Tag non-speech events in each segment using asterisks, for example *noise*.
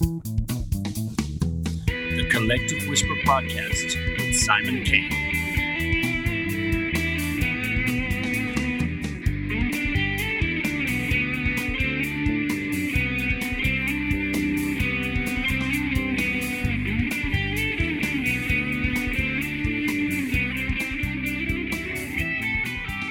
The Collective Whisper Podcast with Simon King.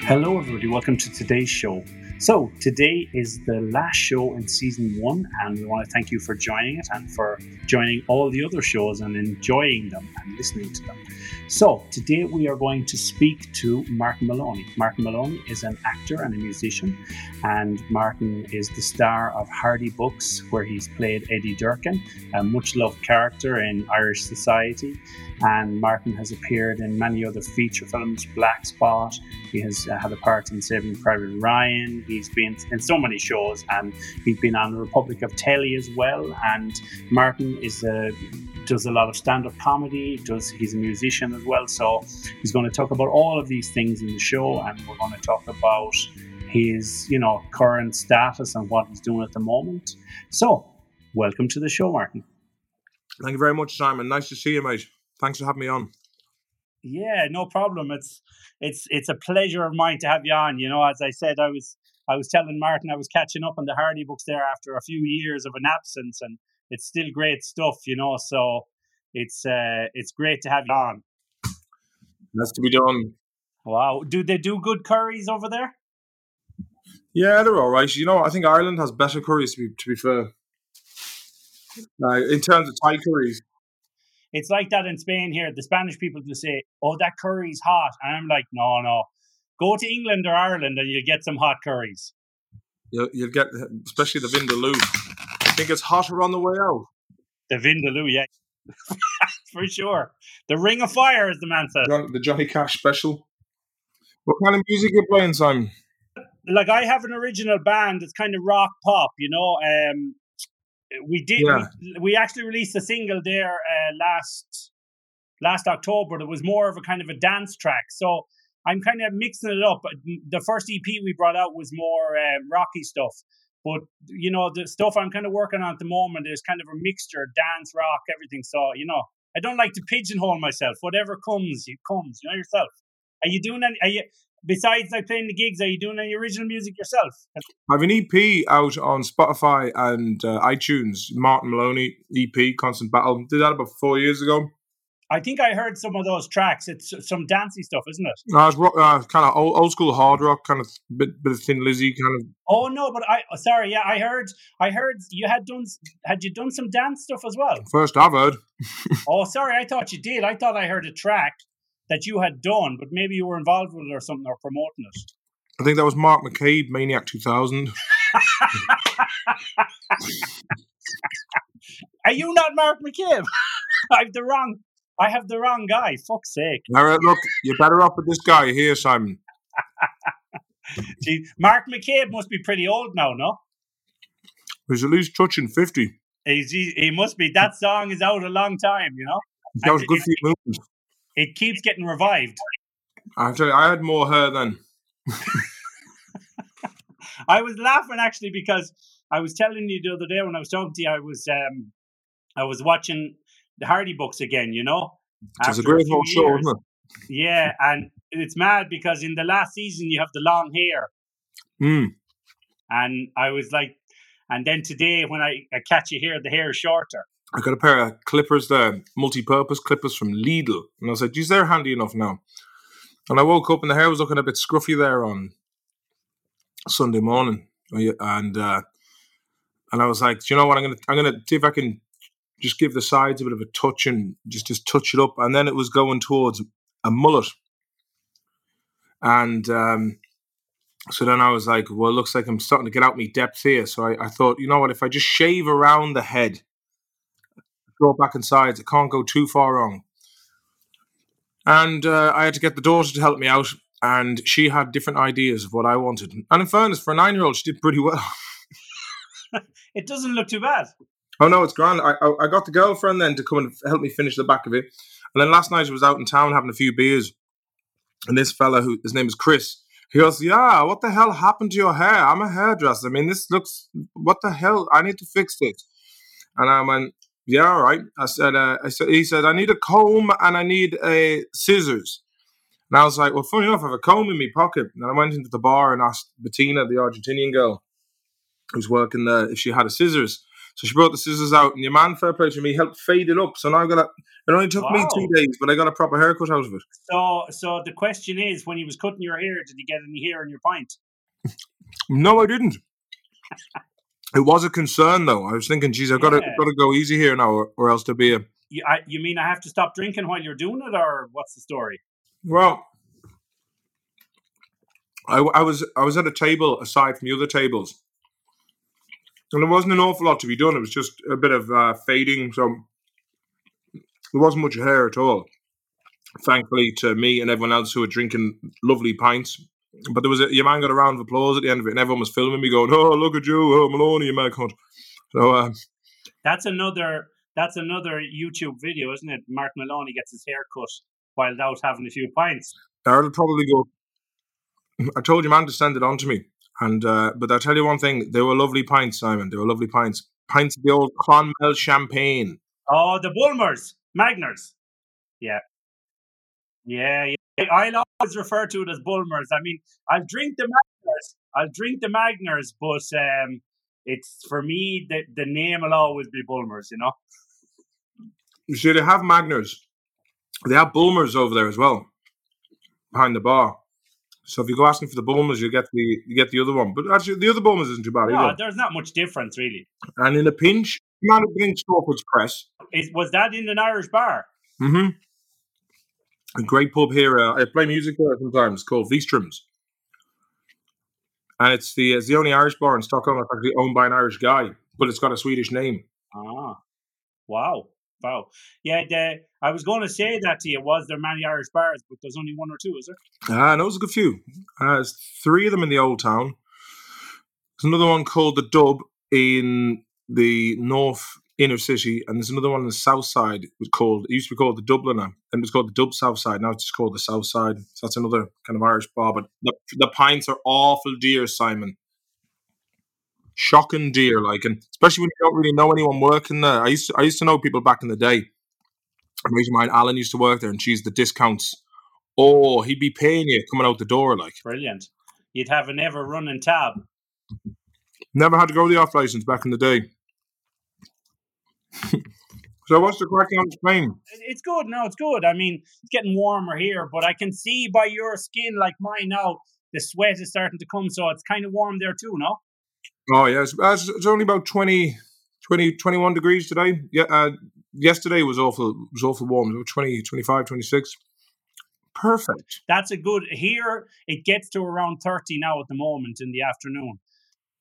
Hello, everybody. Welcome to today's show. So, today is the last show in season one, and we want to thank you for joining it and for joining all the other shows and enjoying them and listening to them. So, today we are going to speak to Martin Maloney. Martin Maloney is an actor and a musician, and Martin is the star of Hardy Bucks, where he's played Eddie Durkin, a much loved character in Irish society. And Martin has appeared in many other feature films, Black Spot. He has uh, had a part in Saving Private Ryan. He's been in so many shows, and he's been on the Republic of Telly as well. And Martin is a does a lot of stand-up comedy. Does he's a musician as well, so he's going to talk about all of these things in the show, and we're going to talk about his you know current status and what he's doing at the moment. So, welcome to the show, Martin. Thank you very much, Simon. Nice to see you, mate. Thanks for having me on. Yeah, no problem. It's it's it's a pleasure of mine to have you on. You know, as I said, I was I was telling Martin I was catching up on the Hardy Bucks there after a few years of an absence, and it's still great stuff. You know, so it's uh it's great to have you on. Has to be done. Wow, do they do good curries over there? Yeah, they're all right. You know, I think Ireland has better curries. To be to be fair, uh, in terms of Thai curries, It's like that in Spain here. The Spanish people just say, "Oh, that curry's hot," and I'm like, "No, no, go to England or Ireland and you'll get some hot curries." you'll, you'll get, especially the Vindaloo. Think it's hotter on the way out. The Vindaloo, yeah, *laughs* for sure. The Ring of Fire, as the man says. John- The Johnny Cash special. What kind of music you playing, Simon? Like I have an original band. It's kind of rock pop, you know. Um, we did. Yeah. We, we actually released a single there uh, last last October. That was more of a kind of a dance track. So I'm kind of mixing it up. The first EP we brought out was more uh, rocky stuff. But you know the stuff I'm kind of working on at the moment is kind of a mixture, dance, rock, everything. So you know, I don't like to pigeonhole myself. Whatever comes, it comes. You know yourself. Are you doing any? Are you besides like playing the gigs? Are you doing any original music yourself? I have an EP out on Spotify and uh, iTunes. Martin Maloney EP, Constant Battle. Did that about four years ago. I think I heard some of those tracks. It's some dancey stuff, isn't it? I was rock, uh, kind of old, old school hard rock, kind of bit, bit of Thin Lizzy, kind of. Oh no, but I sorry, yeah, I heard, I heard you had done, had you done some dance stuff as well? First I've heard. *laughs* Oh, sorry, I thought you did. I thought I heard a track that you had done, but maybe you were involved with it or something or promoting it. I think that was Mark McCabe, Maniac 2000. *laughs* *laughs* Are you not Mark McCabe? I've the wrong. I have the wrong guy. Fuck's sake. Right, look, you're better off with this guy here, Simon. *laughs* Gee, Mark McCabe must be pretty old now, no? He's at least touching 50. He's, he, he must be. That song is out a long time, you know. That was good for your. It keeps getting revived. I tell you, I had more hair then. *laughs* I was laughing actually because I was telling you the other day when I was talking to you, I was um, I was watching the Hardy Bucks again. You know, It was a great old show, years. wasn't Yeah, and it's mad because in the last season you have the long hair. Mm. and I was like, and then today when I, I catch you here, the hair is shorter. I got a pair of clippers there, multi-purpose clippers from Lidl, and I said, "Geez, they're handy enough now." And I woke up and the hair was looking a bit scruffy there on Sunday morning, and uh, and I was like, "Do you know what? I'm gonna I'm gonna see if I can just give the sides a bit of a touch and just just touch it up." And then it was going towards a mullet, and um, so then I was like, "Well, it looks like I'm starting to get out my depth here." So I, I thought, you know what? If I just shave around the head go back and sides. It can't go too far wrong. And uh, I had to get the daughter to help me out, and she had different ideas of what I wanted. And in fairness, for a nine-year-old, she did pretty well. *laughs* It doesn't look too bad. Oh no, it's grand. I, I I got the girlfriend then to come and help me finish the back of it. And then last night I was out in town having a few beers, and this fella who his name is Chris. He goes, "Yeah, what the hell happened to your hair? I'm a hairdresser. I mean, this looks. What the hell? I need to fix it." And I went, yeah, all right. I said, uh, I said, he said, I need a comb and I need a scissors. And I was like, well, funny enough, I have a comb in my pocket. And I went into the bar and asked Bettina, the Argentinian girl who's working there, if she had a scissors. So she brought the scissors out, and your man, fair play to me, helped fade it up. So now I got a. It only took me two days, but I got a proper haircut out of it. So, so the question is, when he was cutting your hair, did he get any hair on your pint? No, I didn't. *laughs* it was a concern though. I was thinking, geez, I've got to Yeah. got to go easy here now, or, or else there'll be a You, I, you mean I have to stop drinking while you're doing it, or what's the story? well. I was I was at a table aside from the other tables, and there wasn't an awful lot to be done. It was just a bit of uh, fading, so there wasn't much hair at all. Thankfully to me and everyone else who were drinking lovely pints. But there was a, your man got a round of applause at the end of it, and everyone was filming me, going, "Oh, look at you, oh Maloney, you mad cunt." So uh, That's another. That's another YouTube video, isn't it? Mark Maloney gets his hair cut while out having a few pints. I'll probably go. I told your man to send it on to me, and uh, but I'll tell you one thing: they were lovely pints, Simon. They were lovely pints. Pints of the old Clonmel champagne. Oh, the Bulmers, Magners. Yeah. Yeah, yeah. I'll always refer to it as Bulmers. I mean, I'll drink the Magners. I'll drink the Magners, but um, it's for me the the name will always be Bulmers. You know. You see, they have Magners. They have Bulmers over there as well, behind the bar. So if you go asking for the Bulmers, you get the you get the other one. But actually, the other Bulmers isn't too bad No, either. there's not much difference really. And in a pinch, you might have been in Strawford's Press. Is, was that in an Irish bar? Mm-hmm. A great pub here. Uh, I play music there sometimes called Veestrom's. And it's the it's the only Irish bar in Stockholm that's actually owned by an Irish guy, but it's got a Swedish name. Ah, wow, wow. Yeah, the, I was going to say that to you. Was there many Irish bars, but there's only one or two, is there? Ah, no, there's a good few. Uh, there's three of them in the old town. There's another one called the Dub in the north inner city, and there's another one on the south side. Was called. It used to be called the Dubliner, and it was called the Dub South Side. Now it's just called the South Side. So that's another kind of Irish bar. But the the pints are awful dear, Simon. Shocking dear, like, and especially when you don't really know anyone working there. I used to, I used to know people back in the day. A mate of mine, Alan, used to work there, and she's the discounts. Oh, he'd be paying you coming out the door, like. Brilliant. You'd have an ever running tab. Never had to go to the off license back in the day. *laughs* so what's the crack on Spain? It's good. No, it's good. I mean, it's getting warmer here, but I can see by your skin, like mine now, the sweat is starting to come, so it's kind of warm there too, no? Oh yes, uh, it's, it's only about 20, 20, 21 degrees today. Yeah, uh, yesterday was awful. Was awful warm. It was 20, 25, 26. Perfect. That's a good. Here, it gets to around 30 now at the moment in the afternoon.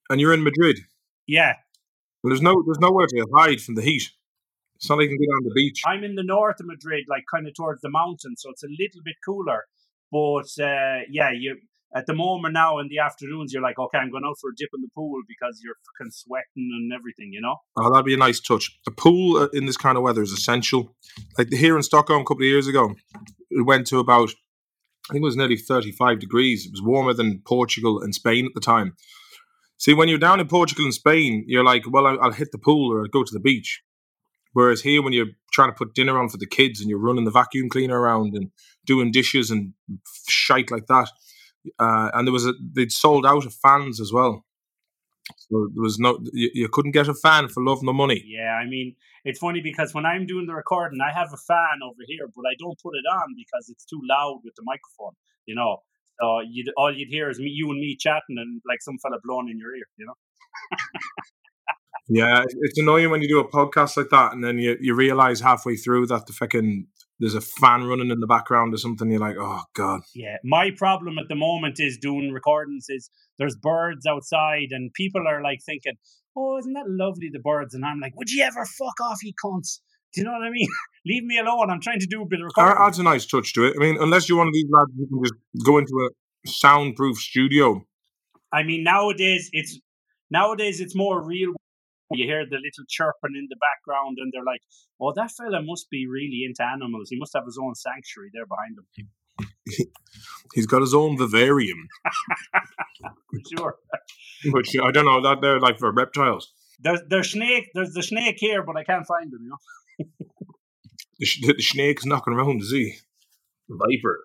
And you're in Madrid. Yeah, Well, there's no there's nowhere to hide from the heat. It's not like you can go down the beach. I'm in the north of Madrid, like kind of towards the mountains, so it's a little bit cooler. But uh, yeah, you at the moment now in the afternoons, you're like, okay, I'm going out for a dip in the pool because you're fucking sweating and everything, you know. Oh, that'd be a nice touch. A pool uh, in this kind of weather is essential. Like here in Stockholm a couple of years ago, it went to about, I think it was nearly 35 degrees. It was warmer than Portugal and Spain at the time. See, when you're down in Portugal and Spain, you're like, well, I'll, I'll hit the pool or I'll go to the beach. Whereas here, when you're trying to put dinner on for the kids and you're running the vacuum cleaner around and doing dishes and shite like that, uh, and there was a they'd sold out of fans as well. So there was no you, you couldn't get a fan for love nor money. Yeah, I mean, it's funny because when I'm doing the recording, I have a fan over here, but I don't put it on because it's too loud with the microphone, you know. So you'd all you'd hear is me, you and me chatting, and like some fella blowing in your ear, you know. Yeah, it's annoying when you do a podcast like that and then you, you realize halfway through that the fucking there's a fan running in the background or something. You're like, oh god. Yeah, my problem at the moment is doing recordings. Is there's birds outside, and people are like thinking, "Oh, isn't that lovely, the birds?" And I'm like, "Would you ever fuck off, you cunts?" Do you know what I mean? *laughs* Leave me alone. I'm trying to do a bit of recording. adds a nice touch to it. I mean, unless you're one of these lads who can just go into a soundproof studio. I mean, nowadays it's nowadays it's more real. You hear the little chirping in the background, and they're like, "Oh, that fella must be really into animals. He must have his own sanctuary there behind him." *laughs* He's got his own vivarium, *laughs* sure. which I don't know that they're like for reptiles. There's there's snake. There's the snake here, but I can't find him. You know. *laughs* The, sh- the snake's knocking around, is he? Viper.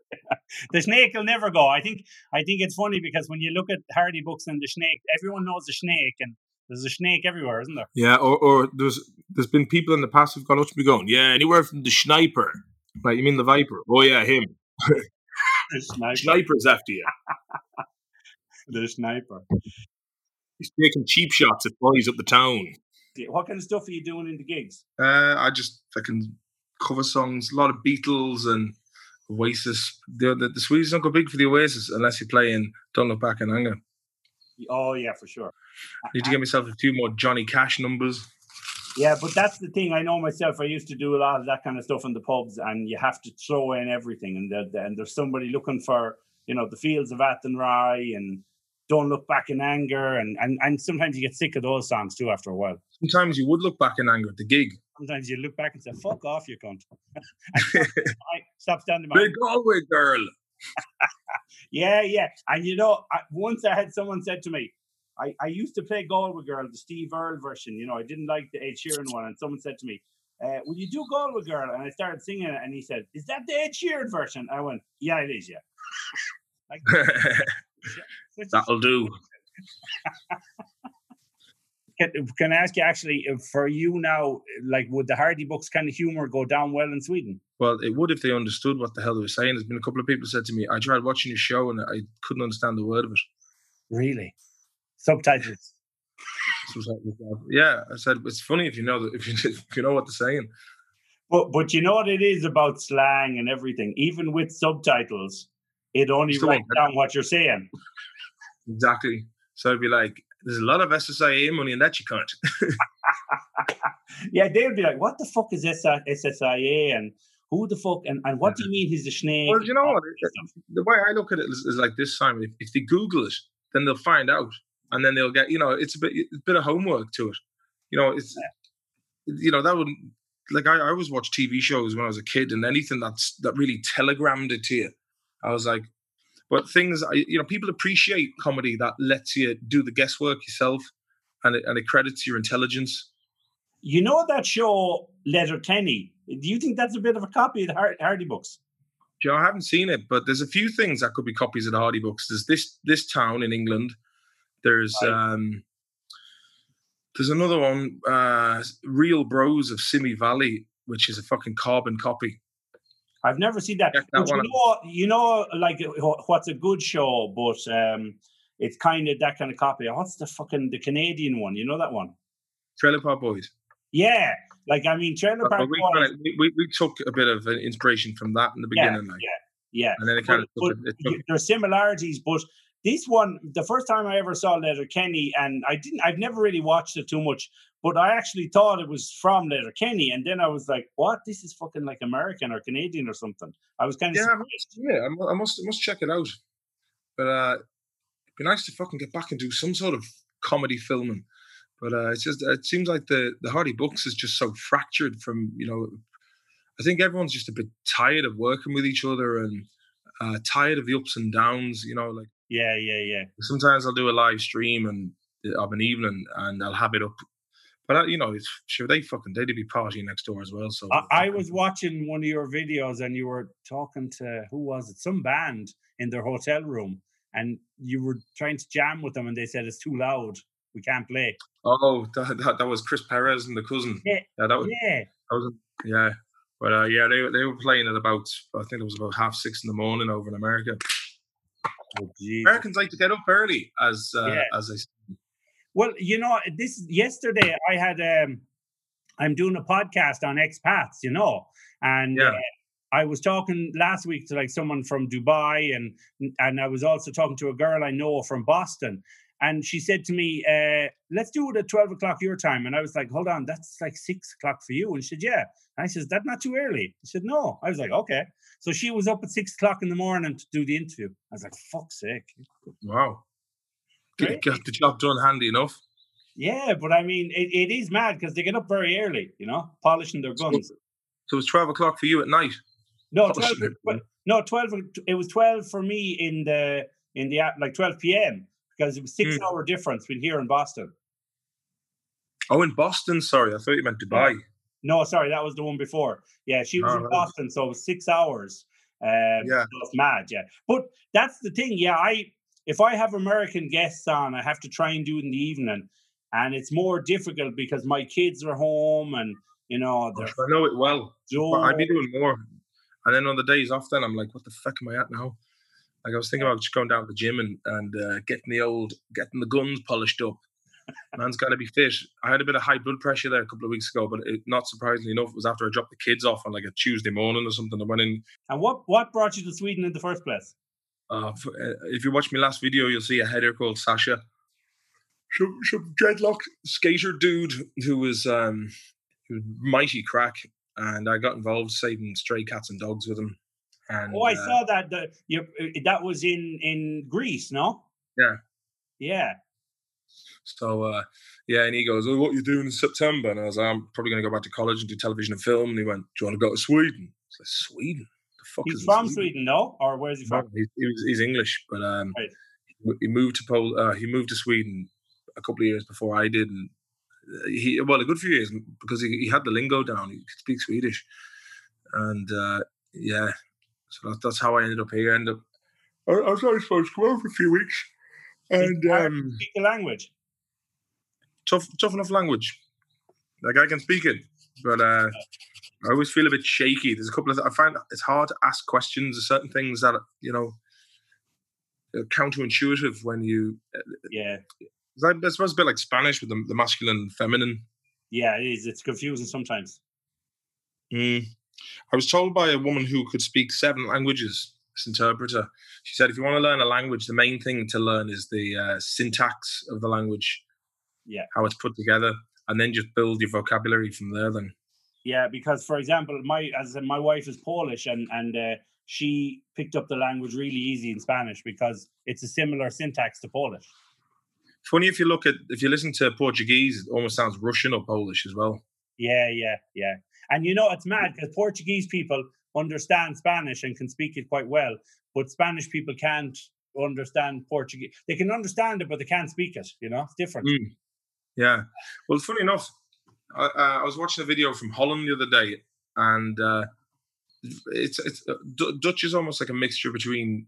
the snake will never go. I think I think it's funny because when you look at Hardy Bucks and the snake, everyone knows the snake, and there's a snake everywhere, isn't there? Yeah, or, or there's there's been people in the past who've gone up to me going, yeah, anywhere from the sniper. Like, you mean the viper? Oh yeah, him. The sniper. Sniper's after you. The sniper. He's taking cheap shots at boys up the town. What kind of stuff are you doing in the gigs? Uh, I just fucking cover songs, a lot of Beatles and Oasis. The, the, the Swedes don't go big for the Oasis unless you play in Don't Look Back in Anger. Oh yeah, for sure. Need to get myself a few more Johnny Cash numbers. Yeah, but that's the thing. I know myself. I used to do a lot of that kind of stuff in the pubs, and you have to throw in everything. And there, and there's somebody looking for, you know, the fields of Athenry and don't look back in anger, and and and sometimes you get sick of those songs too after a while. Sometimes you would look back in anger at the gig. Sometimes you look back and say, "Fuck off, you cunt." *laughs* *laughs* Stop standing by. Big Galway girl. Yeah, yeah. And you know, I, once I had someone said to me, I, I used to play Galway Girl, the Steve Earle version. You know, I didn't like the Ed Sheeran one. And someone said to me, uh, Will you do Galway Girl? And I started singing it. And he said, Is that the Ed Sheeran version? I went, Yeah, it is. Yeah. *laughs* Like, That'll do. *laughs* can, can I ask you actually, for you now, like, would the Hardy Bucks kind of humor go down well in Sweden? Well, it would if they understood what the hell they were saying. There's been a couple of people said to me, I tried watching your show and I couldn't understand the word of it. Really? Subtitles. So I was like, yeah, I said it's funny if you know that if you *laughs* if you know what they're saying. But but you know what it is about slang and everything. Even with subtitles, it only Still writes down what you're saying. *laughs* Exactly. So I'd be like, there's a lot of SSIA money in that you can't. *laughs* yeah, they would be like, "What the fuck is SSIA?" and "Who the fuck?" and, and what do you mean he's a snake? Well, you know what? the way I look at it is, is like this time. If, if they Google it, then they'll find out, and then they'll get. You know, it's a bit, it's a bit of homework to it. You know, it's, you know, that would like I, I always watch TV shows when I was a kid, and anything that's that really telegrammed it to you, I was like. But things, you know, people appreciate comedy that lets you do the guesswork yourself, and it, and it credits your intelligence. You know that show Letterkenny? Do you think that's a bit of a copy of the Hardy Bucks? Joe, I haven't seen it, but there's a few things that could be copies of the Hardy Bucks. There's this this town in England. There's Right. um there's another one, uh Real Bros of Simi Valley, which is a fucking carbon copy. I've never seen that. That you know, you know, like what's a good show, but um, it's kind of that kind of copy. What's the fucking the Canadian one? You know that one? Trailer Park Boys. Yeah, like I mean, Trailer Park we, Boys. kinda, we, we took a bit of an inspiration from that in the Yeah, beginning, like, yeah. and then it But, kind of but took, it, it took y- there's similarities, but this one, the first time I ever saw Letterkenny, and I didn't, I've never really watched it too much, but I actually thought it was from Letterkenny, and then I was like, "What? This is fucking like American or Canadian or something." I was kind of yeah, I must, yeah, I must, I must check it out. But uh, it'd be nice to fucking get back and do some sort of comedy filming. But uh, it's just, it seems like the the Hardy Bucks is just so fractured from, you know, I think everyone's just a bit tired of working with each other and uh, tired of the ups and downs. You know, like yeah, yeah, yeah. sometimes I'll do a live stream and uh, of an evening and I'll have it up. But uh, you know, it's, sure they fucking they'd be partying next door as well. So I, I was watching one of your videos and you were talking to who was it? Some band in their hotel room, and you were trying to jam with them, and they said it's too loud. We can't play. Oh, that, that, that was Chris Perez and the cousin. Yeah, that was Yeah, I was yeah, but uh, yeah, they they were playing at about I think it was about half six in the morning over in America. oh. Americans like to get up early, as uh, Yeah. as I said. Well, you know, this yesterday I had um I'm doing a podcast on expats, you know, and Yeah. uh, I was talking last week to like someone from Dubai and and I was also talking to a girl I know from Boston. And she said to me, uh, let's do it at 12 o'clock your time. And I was like, hold on, that's like six o'clock for you. And she said, yeah. And I said, that's not too early. She said, no. I was like, okay. So she was up at six o'clock in the morning to do the interview. I was like, fuck's sake. Wow, Great. Get, got the job done handy enough. Yeah, but I mean, it, it is mad because they get up very early, you know, polishing their So- guns. So it's twelve o'clock for you at night. No, polishing 12, their twe- guns. no, 12, it was 12 for me in the, in the, like 12 p.m. because it was six Hmm. hour difference between here and Boston. Oh, in Boston. Sorry, I thought you meant Dubai. No, sorry, that was the one before. Yeah, she was Oh, in. Boston, so it was six hours. Um, Yeah. so it's mad. Yeah, but that's the thing. Yeah, I if I have American guests on, I have to try and do it in the evening, and it's more difficult because my kids are home, and you know they're I know it well. I'd be doing more. And then on the days off, then I'm like, what the fuck am I at now? Like I was thinking about just going down to the gym and and uh, getting the old, getting the guns polished up. Man's got to be fit. I had a bit of high blood pressure there a couple of weeks ago, but it, not surprisingly enough, it was after I dropped the kids off on like a Tuesday morning or something. I went in. And what what brought you to Sweden in the first place? Uh, f- uh, if you watch my last video, you'll see a header called Sasha. Some, some dreadlock skater dude who was um, he was mighty crack, and I got involved saving stray cats and dogs with him. And Oh, I uh, saw that. The, you, uh, that was in in Greece, no? Yeah. Yeah. So uh, yeah, and he goes, "Oh, what are you doing in September?" And I was like, "I'm probably going to go back to college and do television and film." And he went, "Do you want to go to Sweden?" I was like, "Sweden? Fuck He's from Sweden, no? Or where's he from? he, he was, he's English, but um, Right. he- moved to Pol- uh, He moved to Sweden a couple of years before I did, and uh, he well a good few years because he, he had the lingo down. He could speak Swedish, and uh, yeah, so that, that's how I ended up here. Ended up. I, I was only supposed to come over for a few weeks, and um, Speak the language. tough tough enough language. Like I can speak it, but uh, I always feel a bit shaky. There's a couple of I find it's hard to ask questions. There's certain things that you know are counterintuitive when you. Yeah. It's like, I suppose a bit like Spanish with the, the masculine and feminine. Yeah, it is. It's confusing sometimes. Mm. I was told by a woman who could speak seven languages, this interpreter. She said, if you want to learn a language, the main thing to learn is the uh, syntax of the language. Yeah. How it's put together, and then just build your vocabulary from there. Then. Yeah, because for example, my as I said, my wife is Polish and and uh, she picked up the language really easy in Spanish because it's a similar syntax to Polish. Funny if you look at if you listen to Portuguese, it almost sounds Russian or Polish as well. Yeah, yeah, yeah. And you know it's mad because Portuguese people understand Spanish and can speak it quite well, but Spanish people can't understand Portuguese. They can understand it, but they can't speak it. You know, it's different. Mm. Yeah. Well, funny enough, I, uh, I was watching a video from Holland the other day, and uh, it's it's uh, D- Dutch is almost like a mixture between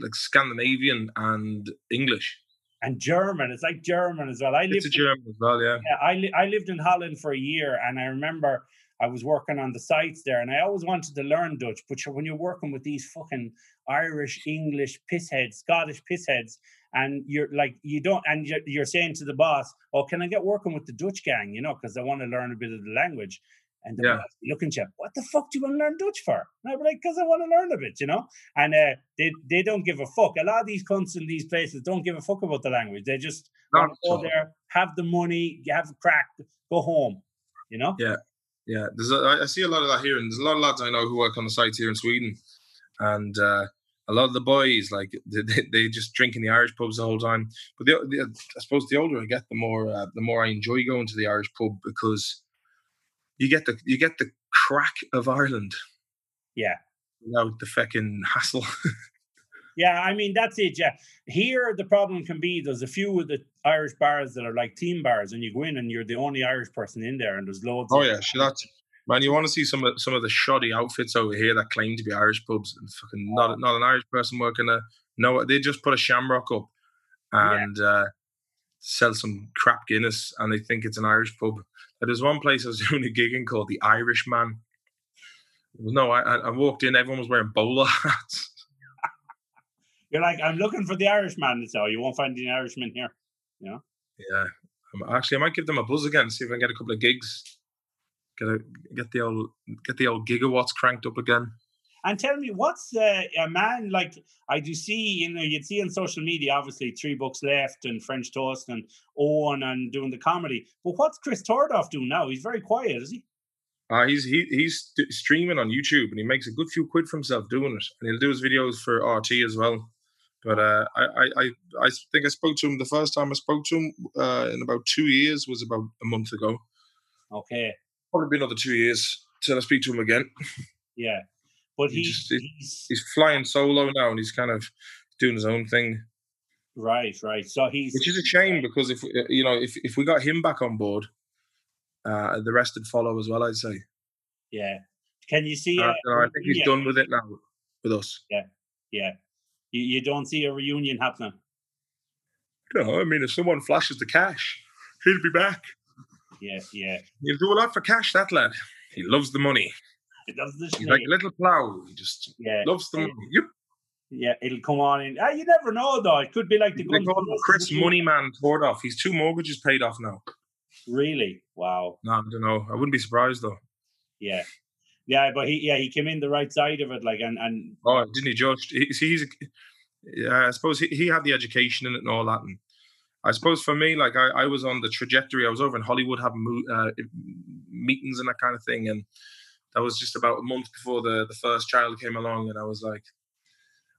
like Scandinavian and English. And German, it's like German as well. I It's lived a in- as well, yeah. Yeah, I li- I lived in Holland for a year, and I remember I was working on the sites there, and I always wanted to learn Dutch. But when you're working with these fucking Irish, English pissheads, Scottish pissheads, and you're like you don't, and you're, you're saying to the boss, "Oh, can I get working with the Dutch gang?" You know, because I want to learn a bit of the language. And the Yeah. looking at you, what the fuck do you want to learn Dutch for? And I'd be like, because I want to learn a bit, you know. And uh, they they don't give a fuck. A lot of these cunts in these places don't give a fuck about the language. They just Not want to go all. there, have the money, have the crack, go home. You know? Yeah. Yeah, there's a, I- see a lot of that here, and there's a lot of lads I know who work on the sites here in Sweden, and uh, a lot of the boys like *laughs* they, they, they just drink in the Irish pubs the whole time. But the, the, I suppose the older I get, the more uh, the more I enjoy going to the Irish pub because you get the you get the crack of Ireland Yeah. without the fucking hassle. *laughs* Yeah, I mean that's it. Yeah, here the problem can be there's a few of the Irish bars that are like team bars, and you go in and you're the only Irish person in there, and there's loads. oh yeah, sure that's man. You want to see some of some of the shoddy outfits over here that claim to be Irish pubs and fucking not not an Irish person working there. No, they just put a shamrock up Yeah. and uh, sell some crap Guinness, and they think it's an Irish pub. There's one place I was *laughs* doing a gig in called the Irishman. No, I, I I walked in. Everyone was wearing bowler *laughs* hats. You're like, I'm looking for the Irishman. So you won't find the Irishman here. Yeah, Um, actually, I might give them a buzz again. See if I can get a couple of gigs. Get a get the old get the old gigawatts cranked up again. And tell me, what's uh, a man like? I do see, you know, you'd see on social media, obviously, Three Books Left and French Toast and Owen and doing the comedy. But what's Chris Tordoff doing now? He's very quiet, is he? Uh, he's he, he's st- streaming on YouTube and he makes a good few quid for himself doing it. And he'll do his videos for RT as well. But uh, I, I, I, I think I spoke to him the first time I spoke to him uh, in about two years was about a month ago. Okay, Probably be another two years till I speak to him again. yeah. But He he, just- he- he's He's flying solo now and he's kind of doing his own thing. Right, right. So he's which is a shame because if uh, you know if if we got him back on board, uh, the rest would follow as well. I'd say. Yeah. Can you see? Uh, a I think he's reunion? done with it now with us. Yeah, yeah. You, you don't see a reunion happening. No, I mean if someone flashes the cash, he'll be back. Yeah, yeah. He'll do a lot for cash. That lad. He loves the money. It does the He's like a little plow. He just yeah, loves the money. Yep. yeah. It'll come on in. Ah, you never know though. It could be like the They call him Chris. Moneyman Tordoff. He's two mortgages paid off now. Really? Wow. No, I don't know. I wouldn't be surprised though. Yeah. Yeah, but he yeah he came in the right side of it, like and and Oh, didn't he, Josh? He, he's. Yeah, I suppose he, he had the education in it and all that. And I suppose for me, like I, I was on the trajectory. I was over in Hollywood having uh, meetings and that kind of thing, and that was just about a month before the the first child came along. And I was like,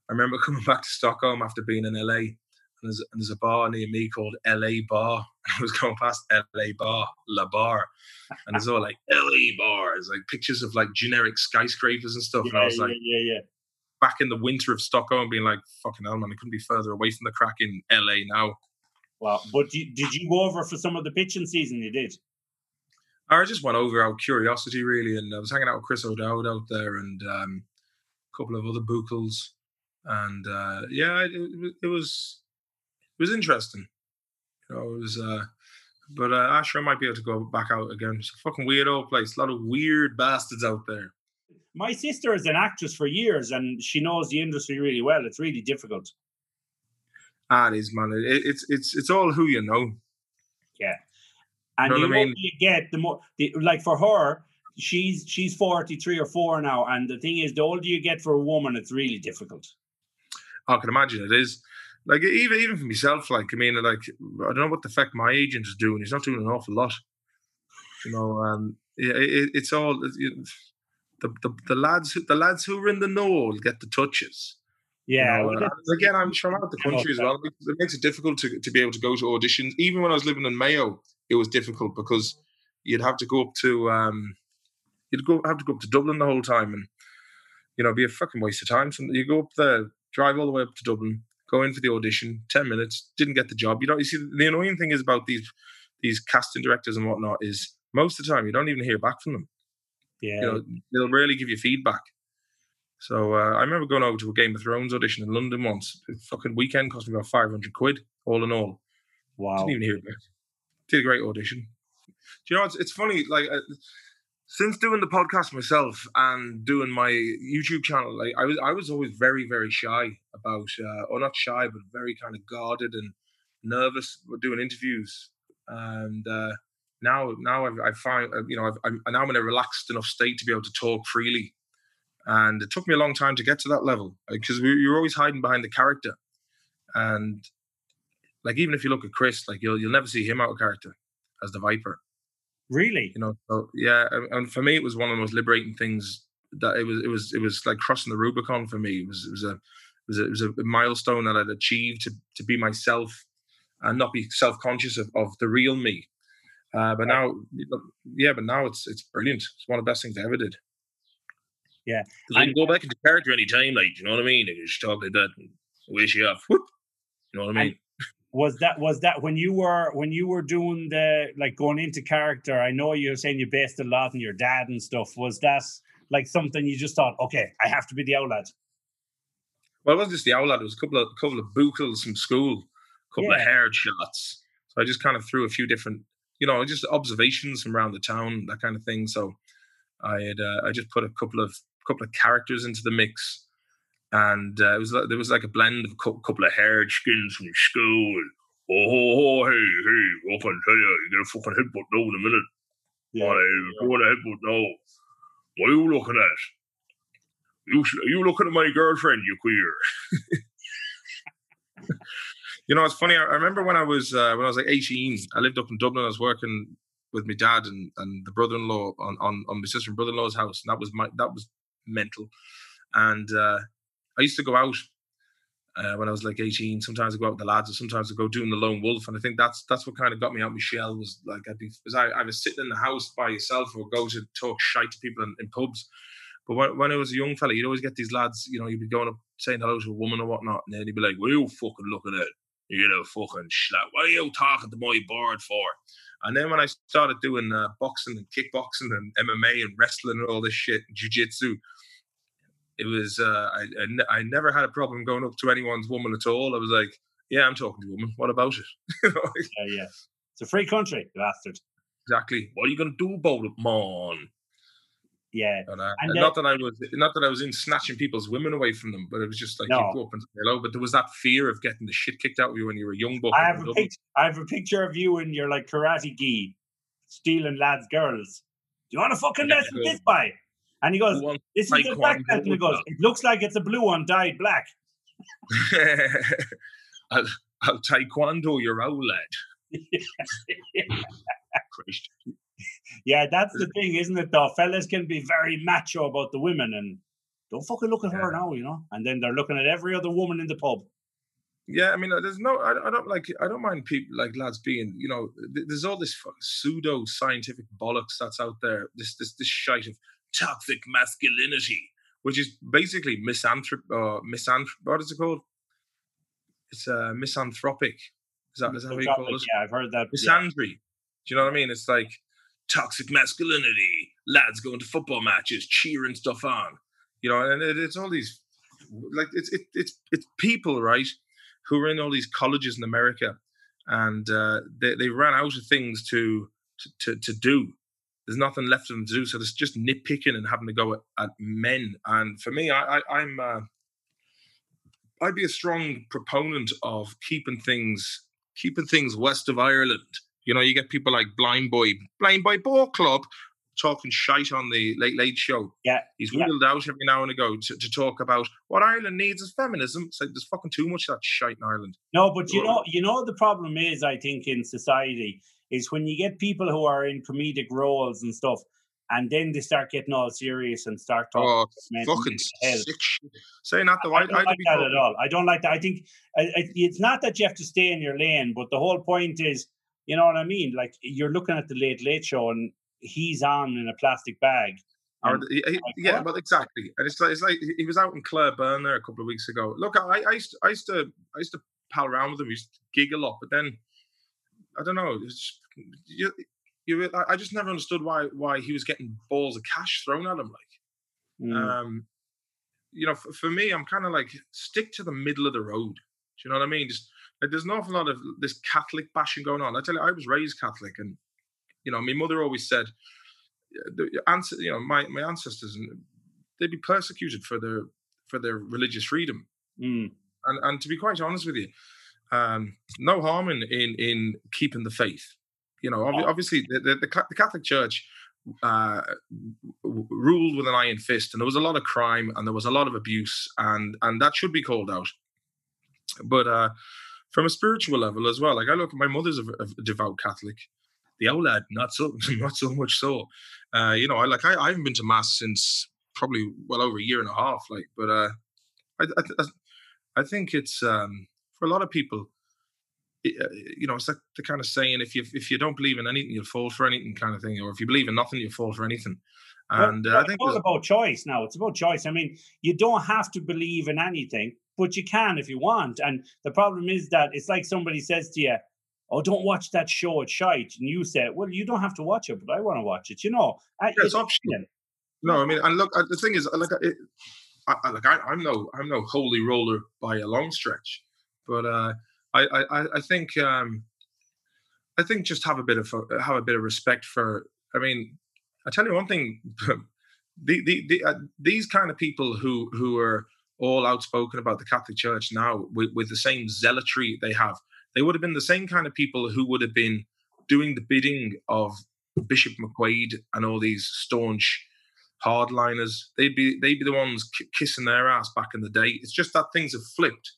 I remember *laughs* coming back to Stockholm after being in LA, and there's, and there's a bar near me called LA Bar. *laughs* I was going past LA Bar, La Bar, and it's all like LA bars, like pictures of like generic skyscrapers and stuff. and I yeah, was like, yeah, yeah, yeah. back in the winter of Stockholm, being like, "Fucking hell, man! I couldn't be further away from the crack in LA now." Wow. But did you go over for some of the pitching season? You did. I just went over out of curiosity, really, and I was hanging out with Chris O'Dowd out there and um, a couple of other bookles, and uh, yeah, it, it, it was was interesting. You know, it was. Uh, but uh, Asher might be able to go back out again. It's a fucking weird old place. A lot of weird bastards out there. My sister is an actress for years, and she knows the industry really well. It's really difficult. Ah, it is, man. It, it's it's it's all who you know. Yeah, and know the I older mean? you get, the more the, like for her, she's she's forty three or four now, and the thing is, the older you get for a woman, it's really difficult. I can imagine it is. Like even even for myself, like I mean, like I don't know what the fuck my agent is doing. He's not doing an awful lot. You know, um, yeah, it, it's all it, the, the the lads who, the lads who are in the know will get the touches. you Yeah, know, well, again, I'm from out the country as well. It it makes it difficult to, to be able to go to auditions. Even when I was living in Mayo, it was difficult because you'd have to go up to um, you'd go have to go up to Dublin the whole time, and you know, be a fucking waste of time. So you go up there, drive all the way up to Dublin, go in for the audition, ten minutes, didn't get the job. You know, you see, the annoying thing is about these these casting directors and whatnot is most of the time you don't even hear back from them yeah, you know, they'll rarely give you feedback. So uh, I remember going over to a Game of Thrones audition in London once. The fucking weekend cost me about five hundred quid, all in all. wow. Didn't even hear it. Did a great audition. Do you know? It's, it's funny. Like uh, since doing the podcast myself and doing my YouTube channel, like I was, I was always very, very shy about, uh, or not shy, but very kind of guarded and nervous doing interviews. And uh, now, now I've, I find, uh, you know, I've, I'm now in a relaxed enough state to be able to talk freely. And it took me a long time to get to that level because we, you're always hiding behind the character. And like even if you look at Chris, like you'll you'll never see him out of character as the Viper. Really? You know, so yeah, and- for me, it was one of the most liberating things that it was. It was it was like crossing the Rubicon for me. It was it was a it was a, it was a milestone that I'd achieved to to be myself and not be self conscious of, of the real me. Uh, but now, yeah, but now it's it's brilliant. It's one of the best things I ever did. Yeah. because I can go back into character any time, like you know what I mean. Can just talk like that, and wish you off. Whoop. You know what I mean? Was that was that when you were when you were doing the like going into character? I know you're saying you based a lot on your dad and stuff. Was that like something you just thought, okay, I have to be the outlet? Well, it wasn't just the owl lad. It was a couple of couple of bookles from school, a couple of Yeah. haired shots. So I just kind of threw a few different, you know, just observations from around the town, that kind of thing. So I had uh, I just put a couple of couple of characters into the mix, and uh, it was like, there was like a blend of a cou- couple of haired skins from school. Oh, ho, ho, hey, hey, I can tell you, you get a fucking headbutt now in a minute. I go on a headbutt now. What are you looking at? You, sh- you looking at my girlfriend, you queer. *laughs* you know, it's funny. I, I remember when I was uh, when I was like eighteen. I lived up in Dublin. I was working with my dad and, and the brother-in-law on, on, on my sister and brother-in-law's house, and that was my that was mental. And uh, I used to go out uh, when I was like eighteen. Sometimes I go out with the lads, or sometimes I go doing the lone wolf. And I think that's that's what kind of got me out. Michelle was like I'd be I, I was sitting in the house by yourself or go to talk shite to people in, in pubs. But when, when I was a young fella, you'd always get these lads, you know, you'd be going up saying hello to a woman or whatnot, and then you'd be like, Well, you fucking looking at? You know, fucking schlout. What are you talking to my board for? And then when I started doing uh, boxing and kickboxing and MMA and wrestling and all this shit, jiu-jitsu, it was uh, I, I, never had a problem going up to anyone's woman at all. I was like, yeah, I'm talking to a woman. What about it? *laughs* yeah, yeah. It's a free country, bastard. Exactly. What are you gonna do about it, man? Yeah. And, uh, and not that I was not that I was in snatching people's women away from them, but it was just like No. you go up and say hello. But there was that fear of getting the shit kicked out of you when you were a young buck. I have a picture. I have a picture of you in your like karate gi, stealing lads' girls. Do you want to fucking Yeah, mess with this guy? And he goes, "This is the black belt." And he goes, "It looks like it's a blue one dyed black." *laughs* I'll, I'll taekwondo your old lad. *laughs* Yeah, that's the thing, isn't it? Though fellas can be very macho about the women, and don't fucking look at her now, you know. And then they're looking at every other woman in the pub. Yeah, I mean, uh, there's no, I, I don't like, I don't mind people like lads being, you know, th- there's all this pseudo scientific bollocks that's out there. This, this, this shite of toxic masculinity, which is basically misanthrop, uh, misanthrop. What is it called? It's uh, misanthropic. Is that, is that what you call it? Yeah, I've heard that. yeah. Do you know what I mean? It's like toxic masculinity, lads going to football matches, cheering stuff on. You know, and it, it's all these like it's it, it's it's people, right, who are in all these colleges in America, and uh, they they ran out of things to to to do. There's nothing left for them to do, so there's just nitpicking and having to go at, at men. And for me, I, I I'm uh, I'd be a strong proponent of keeping things keeping things west of Ireland. You know, you get people like Blind Boy, Blindboy Boatclub, talking shite on the Late Late Show. Yeah, He's yeah. wheeled out every now and again to, to talk about what Ireland needs is feminism. It's like there's fucking too much of that shite in Ireland. No, but you know, you know, the problem is, I think, in society is when you get people who are in comedic roles and stuff, and then they start getting all serious and start talking. Oh, men- fucking sick shit. Saying that though, I don't I'd like that at all. I don't like that. I think I, I, it's not that you have to stay in your lane, but the whole point is, you know what I mean? Like you're looking at the Late Late Show, and he's on in a plastic bag. Or And he- he- yeah, well, exactly. And it's like it's like he was out in Clareburn there a couple of weeks ago. Look, I, I used to, I used to I used to pal around with him. We used to gig a lot, but then I don't know. It's you, you, I- just never understood why why he was getting balls of cash thrown at him. Like, Mm. um, you know, for, for me, I'm kind of like stick to the middle of the road. Do you know what I mean? Just like there's an awful lot of this Catholic bashing going on. I tell you, I was raised Catholic, and you know, my mother always said, uh, the answer, you know, my my ancestors, and they'd be persecuted for their for their religious freedom. Mm. And and to be quite honest with you, um, no harm in in in keeping the faith. You know, Oh. obviously the, the, the the Catholic Church uh, w- ruled with an iron fist, and there was a lot of crime and there was a lot of abuse, and and that should be called out. But uh, from a spiritual level as well, like I look, my mother's a, a devout Catholic. The old lad, not so, *laughs* not so much so. Uh, you know, I like I, I haven't been to mass since probably well over a year and a half. Like, but uh, I, I, I- I think it's um, for a lot of people. Uh, You know, it's like the kind of saying: if you if you don't believe in anything, you'll fall for anything, kind of thing. Or if you believe in nothing, you'll fall for anything. Well, And uh, I think it's about choice now. It's about choice. I mean, you don't have to believe in anything, but you can if you want. And the problem is that it's like somebody says to you, "Oh, don't watch that show; it's shite," and you say, "Well, you don't have to watch it, but I want to watch it." You know, Yeah, it's optional. optional. No, I mean, and look, uh, the thing is, like, it, I, I, like I, I'm no, I'm no holy roller by a long stretch, but uh, I, I, I- think, um, I think just have a bit of uh, have a bit of respect for. I mean, I tell you one thing, *laughs* the, the, the uh, these kind of people who who are all outspoken about the Catholic Church now with, with the same zealotry they have, they would have been the same kind of people who would have been doing the bidding of Bishop McQuaid and all these staunch hardliners. They'd be they'd be the ones ki- kissing their ass back in the day. It's just that things have flipped.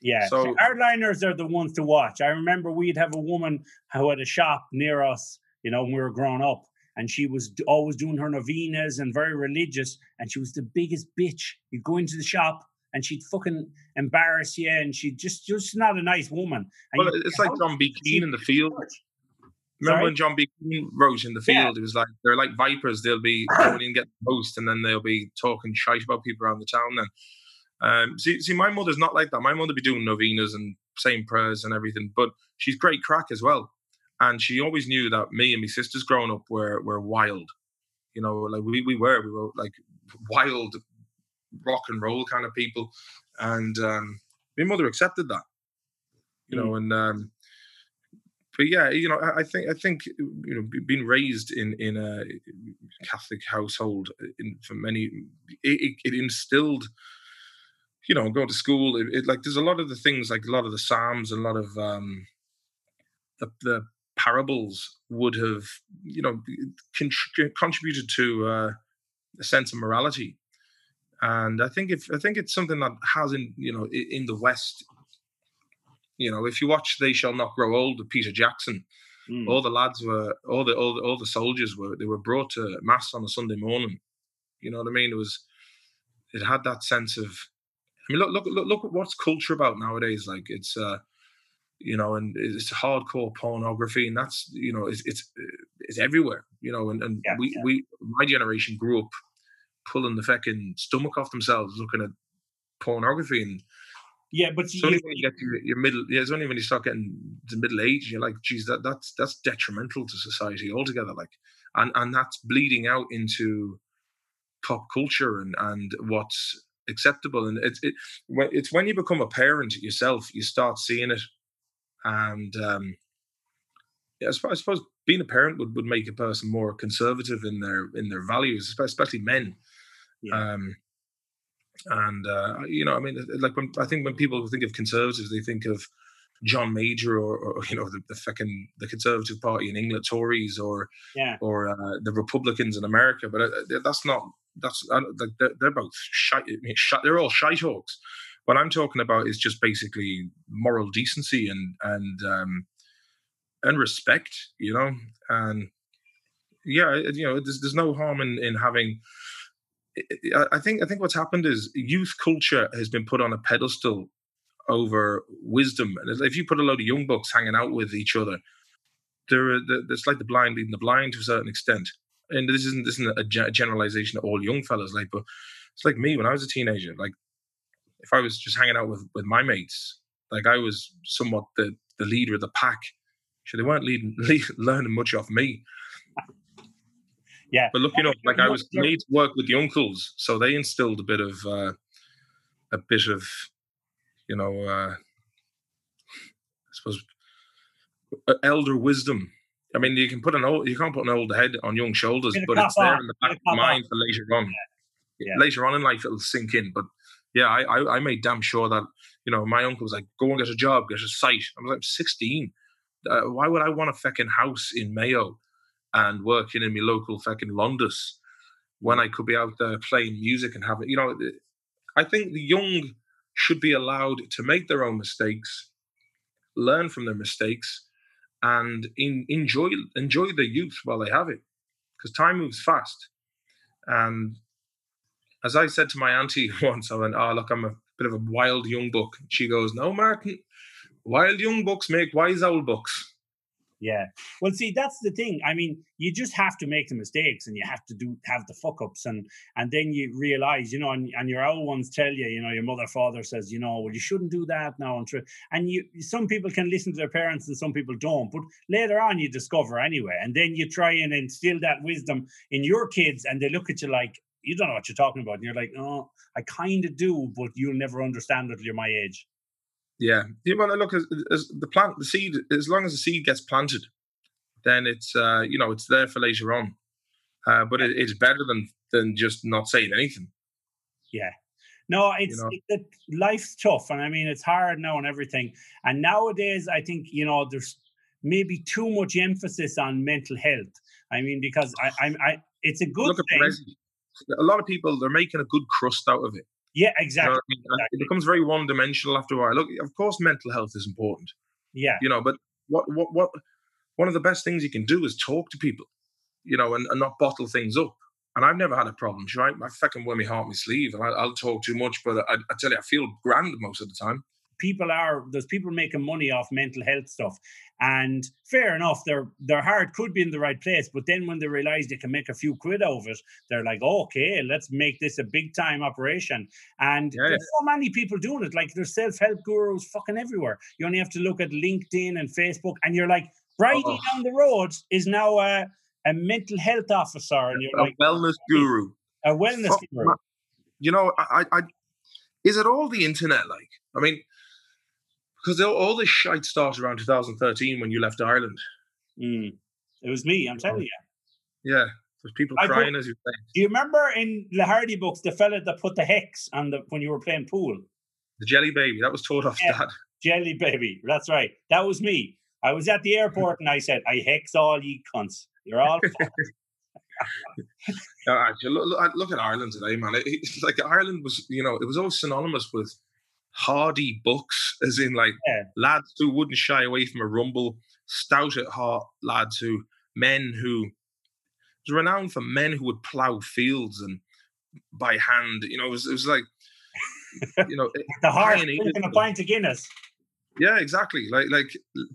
Yeah, So- hardliners are the ones to watch. I remember we'd have a woman who had a shop near us, you know, when we were growing up, and she was always doing her novenas and very religious, and she was the biggest bitch. You'd go into the shop and she'd fucking embarrass you, and she'd just just not a nice woman. And Well, it's like "How John B. she Keane in the field. Remember Sorry? when John B. Keane wrote in the Yeah. field? It was like they're like vipers. They'll be *coughs* going in get the post, and then they'll be talking shite about people around the town. Then, um, see, see, my mother's not like that. My mother be doing novenas and saying prayers and everything. But she's great crack as well, and she always knew that me and my sisters growing up were were wild. You know, like we we were we were like wild rock and roll kind of people, and um, my mother accepted that. You know, mm. and um, but yeah, you know, I, think I think you know, being raised in in a Catholic household uh, in, for many, it, it instilled you know, go to school. It, it, like there's a lot of the things, like a lot of the psalms, and a lot of um, the, the parables would have, you know, con- contributed to uh, a sense of morality. And I think if I think it's something that has in you know in the West, you know, if you watch "They Shall Not Grow Old" with Peter Jackson, mm. all the lads were, all the all the all the soldiers were, they were brought to mass on a Sunday morning. You know what I mean? It was, it had that sense of I mean, look, look, look, look at what's culture about nowadays. Like it's, uh, you know, and it's hardcore pornography, and that's, you know, it's it's, it's everywhere. You know, and, and yeah, we yeah. we my generation grew up pulling the fucking stomach off themselves looking at pornography and. Yeah, but it's only when you get to your, your middle. Yeah, it's only when you start getting to middle age, you're like, geez, that that's that's detrimental to society altogether. Like, and and that's bleeding out into pop culture and and what's acceptable. And it's it, it's when you become a parent yourself, you start seeing it. And um, yeah, I suppose, I suppose being a parent would, would make a person more conservative in their in their values, especially men. Yeah. Um, and uh, you know, I mean, like when I think when people think of conservatives, they think of John Major or, or you know the, the fucking the Conservative Party in England, Tories, or yeah. or uh, the Republicans in America. But uh, that's not that's like they're, they're both shite, They're all shite hawks. What I'm talking about is just basically moral decency and and um, and respect, you know. And yeah, you know, there's there's no harm in in having. I think I think what's happened is youth culture has been put on a pedestal over wisdom. And if you put a load of young bucks hanging out with each other, there, it's like the blind leading the blind to a certain extent and this isn't this isn't a generalization of all young fellas, like, but it's like me when I was a teenager. Like, if I was just hanging out with with my mates, like I was somewhat the the leader of the pack. So they weren't leading, *laughs* lead, learning much off me. Yeah, but looking up, like I was made to work with the uncles, so they instilled a bit of uh, a bit of, you know, uh, I suppose, elder wisdom I mean, you can put an old, you can't put an old head on young shoulders, but it's there in the back of the mind for later on. Yeah. Yeah. Later on in life, it'll sink in. But yeah, I, I, I made damn sure that you know my uncle was like, go and get a job, get a site. I was like, 16. Uh, why would I want a fucking house in Mayo and working in my local fucking Londis when I could be out there playing music and having, you know, I think the young should be allowed to make their own mistakes, learn from their mistakes, and in, enjoy enjoy the youth while they have it, because time moves fast. And as I said to my auntie *laughs* once, I went, "Oh, look, I'm a bit of a wild young buck." She goes, "No, Martin, wild young bucks make wise old bucks." Yeah. Well, see, that's the thing. I mean, you just have to make the mistakes and you have to do have the fuck ups and and then you realize, you know, and, and your old ones tell you, you know, your mother, father says, you know, well, you shouldn't do that now. And. And you some people can listen to their parents and some people don't. But later on you discover anyway. And then you try and instill that wisdom in your kids and they look at you like, you don't know what you're talking about. And you're like, oh, I kind of do, but you'll never understand until you're my age. Yeah, you want to look as, as the plant, the seed. As long as the seed gets planted, then it's uh, you know it's there for later on. Uh, but it, it's better than than just not saying anything. Yeah. No, it's, you know? it, it, life's tough, and I mean it's hard now and everything. And nowadays, I think you know there's maybe too much emphasis on mental health. I mean, because I, I, I it's a good Look thing. a lot of people they're making a good crust out of it. Yeah, exactly. You know I mean? exactly. It becomes very one dimensional after a while. Look, of course, mental health is important. Yeah. You know, but what what what one of the best things you can do is talk to people, you know, and, and not bottle things up. And I've never had a problem, right? I fucking wear my heart on my sleeve, and I, will talk too much, but I, I, tell you, I feel grand most of the time. People are there's people making money off mental health stuff, and fair enough, their their heart could be in the right place, but then when they realize they can make a few quid out of it, they're like, okay, let's make this a big time operation. And Yeah, there's so many people doing it. Like there's self help gurus fucking everywhere. You only have to look at LinkedIn and Facebook, and you're like, Bridie Oh. Uh-huh. down the road is now a a mental health officer, and you're a like wellness guru. a wellness Fuck, guru. You know, I, I, is it all the internet? Like, I mean, because all, all this shite started around 2013 when you left Ireland. Mm. It was me, I'm telling you. Yeah, there's people I put- crying as you say. Do you remember in the Hardy Bucks the fella that put the hex on the when you were playing pool? The jelly baby that was taught off Yeah. dad. Jelly baby. That's right. That was me. I was at the airport and I said, I hex all ye cunts. You're all fucked." *laughs* *laughs* Uh, look, look, at Ireland today, man. It, it's like Ireland was, you know, it was always synonymous with hardy bucks, as in like Yeah. lads who wouldn't shy away from a rumble, stout at heart lads who, men who, was renowned for men who would plough fields and by hand. You know, it was, it was like, you know, *laughs* the heart drinking a pint of Guinness. yeah, exactly. Like like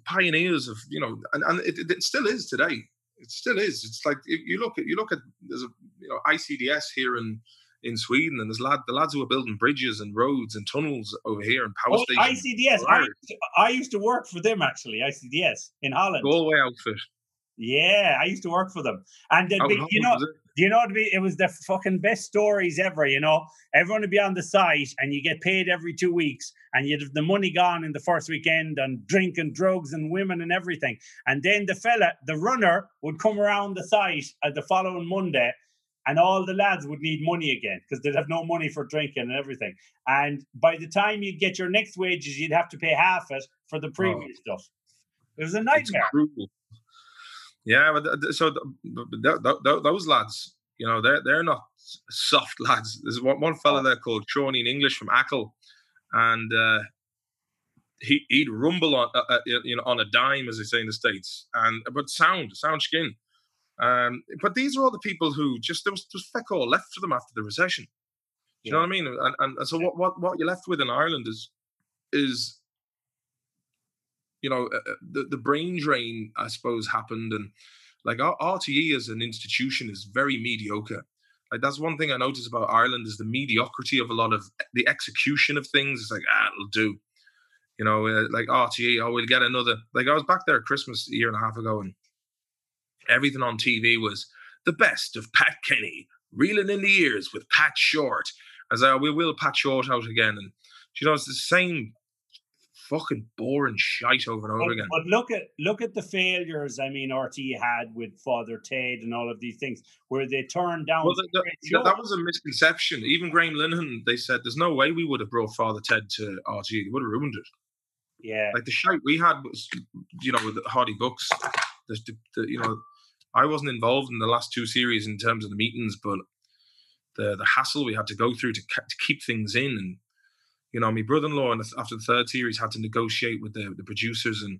pioneers of you know, and, and it, it still is today. It still is. It's like if you look at you look at there's a you know ICDS here in in Sweden, and there's lad the lads who are building bridges and roads and tunnels over here and power Oh, stations. ICDS. I, used to- I used to work for them actually, ICDS in Holland. Galway outfit. Yeah, I used to work for them. And be, you know, you know It was the fucking best stories ever, you know. Everyone would be on the site and you get paid every two weeks and you'd have the money gone in the first weekend and drink and drugs and women and everything. And then the fella, the runner, would come around the site at the following Monday and all the lads would need money again because they'd have no money for drinking and everything. And by the time you'd get your next wages, you'd have to pay half it for the previous stuff. It was a nightmare. Yeah, but so th- th- th- th- those lads, you know, they're they're not soft *laughs* lads. There's one, one fella there called Shawnee in English from Achill, and uh, he he'd rumble on uh, uh, you know on a dime, as they say in the states, and but sound sound skin. Um, but these are all the people who just there was there was feck all left for them after the recession. Do you know what I mean? And, and, and so what, what what you're left with in Ireland is is you know uh, uh, the the brain drain I suppose happened and like RTE as an institution is very mediocre. Like that's one thing I notice about Ireland is the mediocrity of a lot of the execution of things. It's like ah, it'll do. You know, uh, like RTE, oh, we'll get another. Like I was back there Christmas a year and a half ago, and everything on TV was the best of Pat Kenny, Reeling in the Years with Pat Short. As I we will Pat Short out again, and you know it's the same fucking boring shite over and over But, again. but look at look at the failures. I mean, RT had with Father Ted and all of these things, where they turned down. Well, that, great that, was a misconception. Even Graham Linehan, they said there's no way we would have brought Father Ted to RTE. They would have ruined it. yeah, Like the shite we had was, you know, with the Hardy Bucks. The, the, the, you know, I wasn't involved in the last two series in terms of the meetings, but the the hassle we had to go through to, to keep things in, and you know, my brother-in-law, and after the third series, had to negotiate with the, the producers, and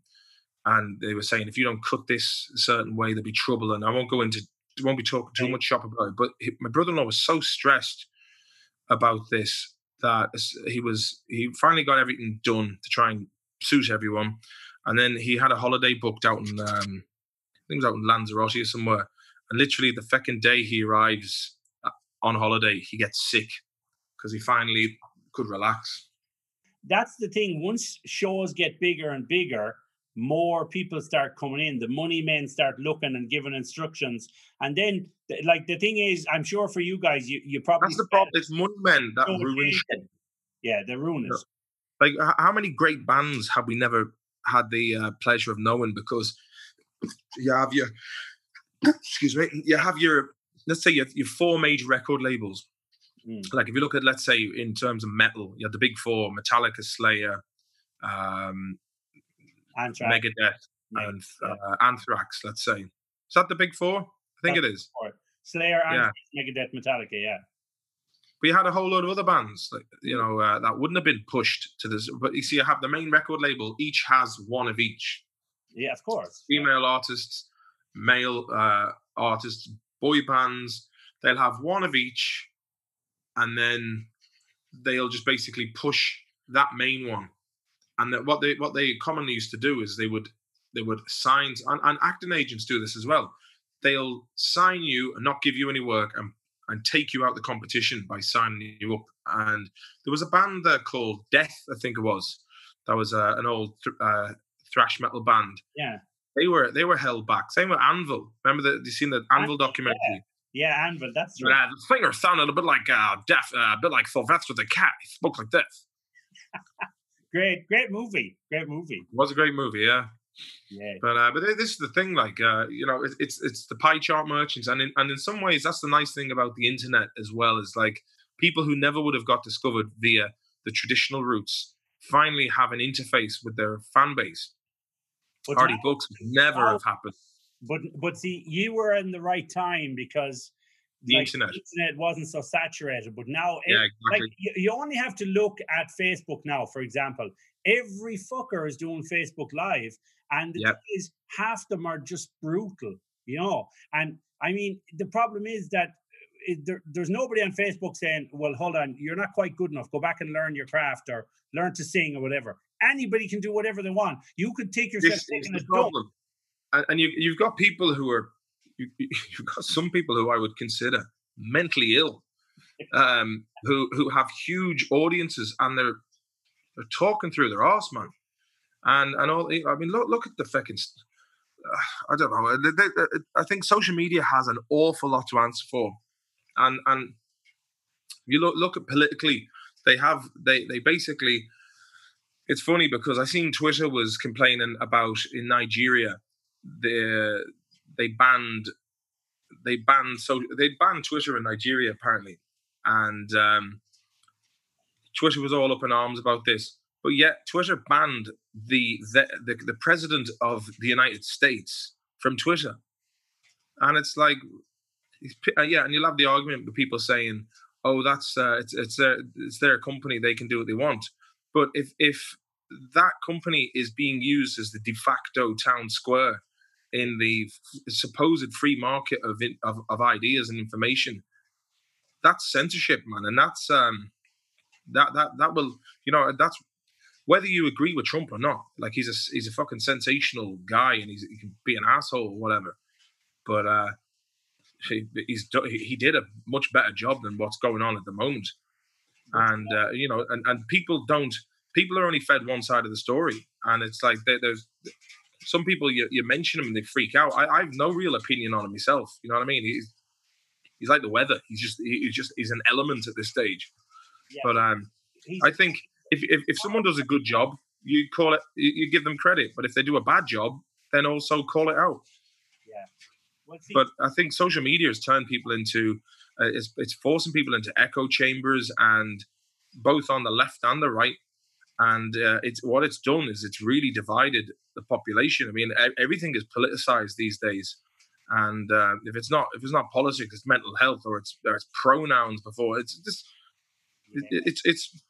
and they were saying if you don't cut this a certain way, there'll be trouble. And I won't go into, won't be talking too much shop about it. But my brother-in-law was so stressed about this that he was he finally got everything done to try and suit everyone, and then he had a holiday booked out in um, think it was out in Lanzarote or somewhere, and literally the second day he arrives uh, on holiday, he gets sick because he finally could relax. that's the thing. Once shows get bigger and bigger, more people start coming in. The money men start looking and giving instructions, and then like the thing is, I'm sure for you guys, you you probably That's the problem. It's money men that ruin. shit. Yeah, they ruin it. Like how many great bands have we never had the uh, pleasure of knowing? Because you have your, excuse me, you have your. Let's say your, have, you have four major record labels. Mm. Like if you look at, let's say, in terms of metal, you have the big four: Metallica, Slayer, um, Anthrax, Megadeth, Meg- and uh, Anthrax. Let's say. Is that the big four? I think it is. Slayer, yeah. Megadeth, Metallica. Yeah, But you had a whole load of other bands, like you know, uh, that wouldn't have been pushed to this. But you see, you have the main record label; each has one of each. Yeah, of course. Female artists, male uh, artists, boy bands. They'll have one of each, and then they'll just basically push that main one. and what they what they commonly used to do is they would they would sign and, and acting agents do this as well. They'll sign you and not give you any work and and take you out the competition by signing you up. And there was a band there called Death, I think it was. That was uh, an old uh, thrash metal band. Yeah. They were they were held back. Same with Anvil. Remember that you seen the Anvil documentary? Yeah, Anvil. That's right. Yeah, the singer sounded a bit like uh, deaf, uh, a bit like Sylvester the Cat. He spoke like this. *laughs* great, great movie. Great movie. It was a great movie, yeah. Yeah. But uh, but this is the thing, like uh, you know, it's, it's it's the pie chart merchants, and in and in some ways, that's the nice thing about the internet as well. Is like people who never would have got discovered via the traditional routes finally have an interface with their fan base. But Hardy Bucks would never have happened. But but see, you were in the right time because the like, internet. The internet wasn't so saturated. But now, yeah, exactly. like you, you only have to look at Facebook now, for example. Every fucker is doing Facebook Live, and the yep. is, half them are just brutal, you know. And I mean, the problem is that uh, it, there, there's nobody on Facebook saying, "Well, hold on, you're not quite good enough. Go back and learn your craft or learn to sing or whatever." Anybody can do whatever they want. You could take yourself this is the problem, and, and you, you've got people who are you, *laughs* you've got some people who I would consider mentally ill, um, who who have huge audiences and they're they're talking through their arse, man. And and all I mean, look look at the fucking. *sighs* I don't know. I think social media has an awful lot to answer for, and and you look look at politically, they have they they basically. It's funny because I seen Twitter was complaining about in Nigeria, the they banned they banned so they banned Twitter in Nigeria apparently, and um, Twitter was all up in arms about this. But yet Twitter banned the, the the, the president of the United States from Twitter, and it's like, uh, yeah, and you'll have the argument with people saying, "Oh, that's uh, it's it's their it's their company; they can do what they want." But if if that company is being used as the de facto town square in the supposed free market of, of, of ideas and information. That's censorship, man, and that's um, that that that will you know that's whether you agree with Trump or not. Like he's a he's a fucking sensational guy, and he's he can be an asshole or whatever. But uh, he, he's he did a much better job than what's going on at the moment. And uh, you know, and, and people don't people are only fed one side of the story, and it's like there's some people you, you mention them and they freak out. I, I have no real opinion on him myself. You know what I mean? He's he's like the weather. He's just he's just he's an element at this stage. Yeah. But um, I think if, if if someone does a good job, you call it you, you give them credit. But if they do a bad job, then also call it out. But I think social media has turned people into uh, it's it's forcing people into echo chambers and both on the left and the right and uh, it's what it's done is it's really divided the population. I mean, everything is politicized these days, and uh, if it's not if it's not politics, it's mental health or it's or it's pronouns before. It's just it, it's it's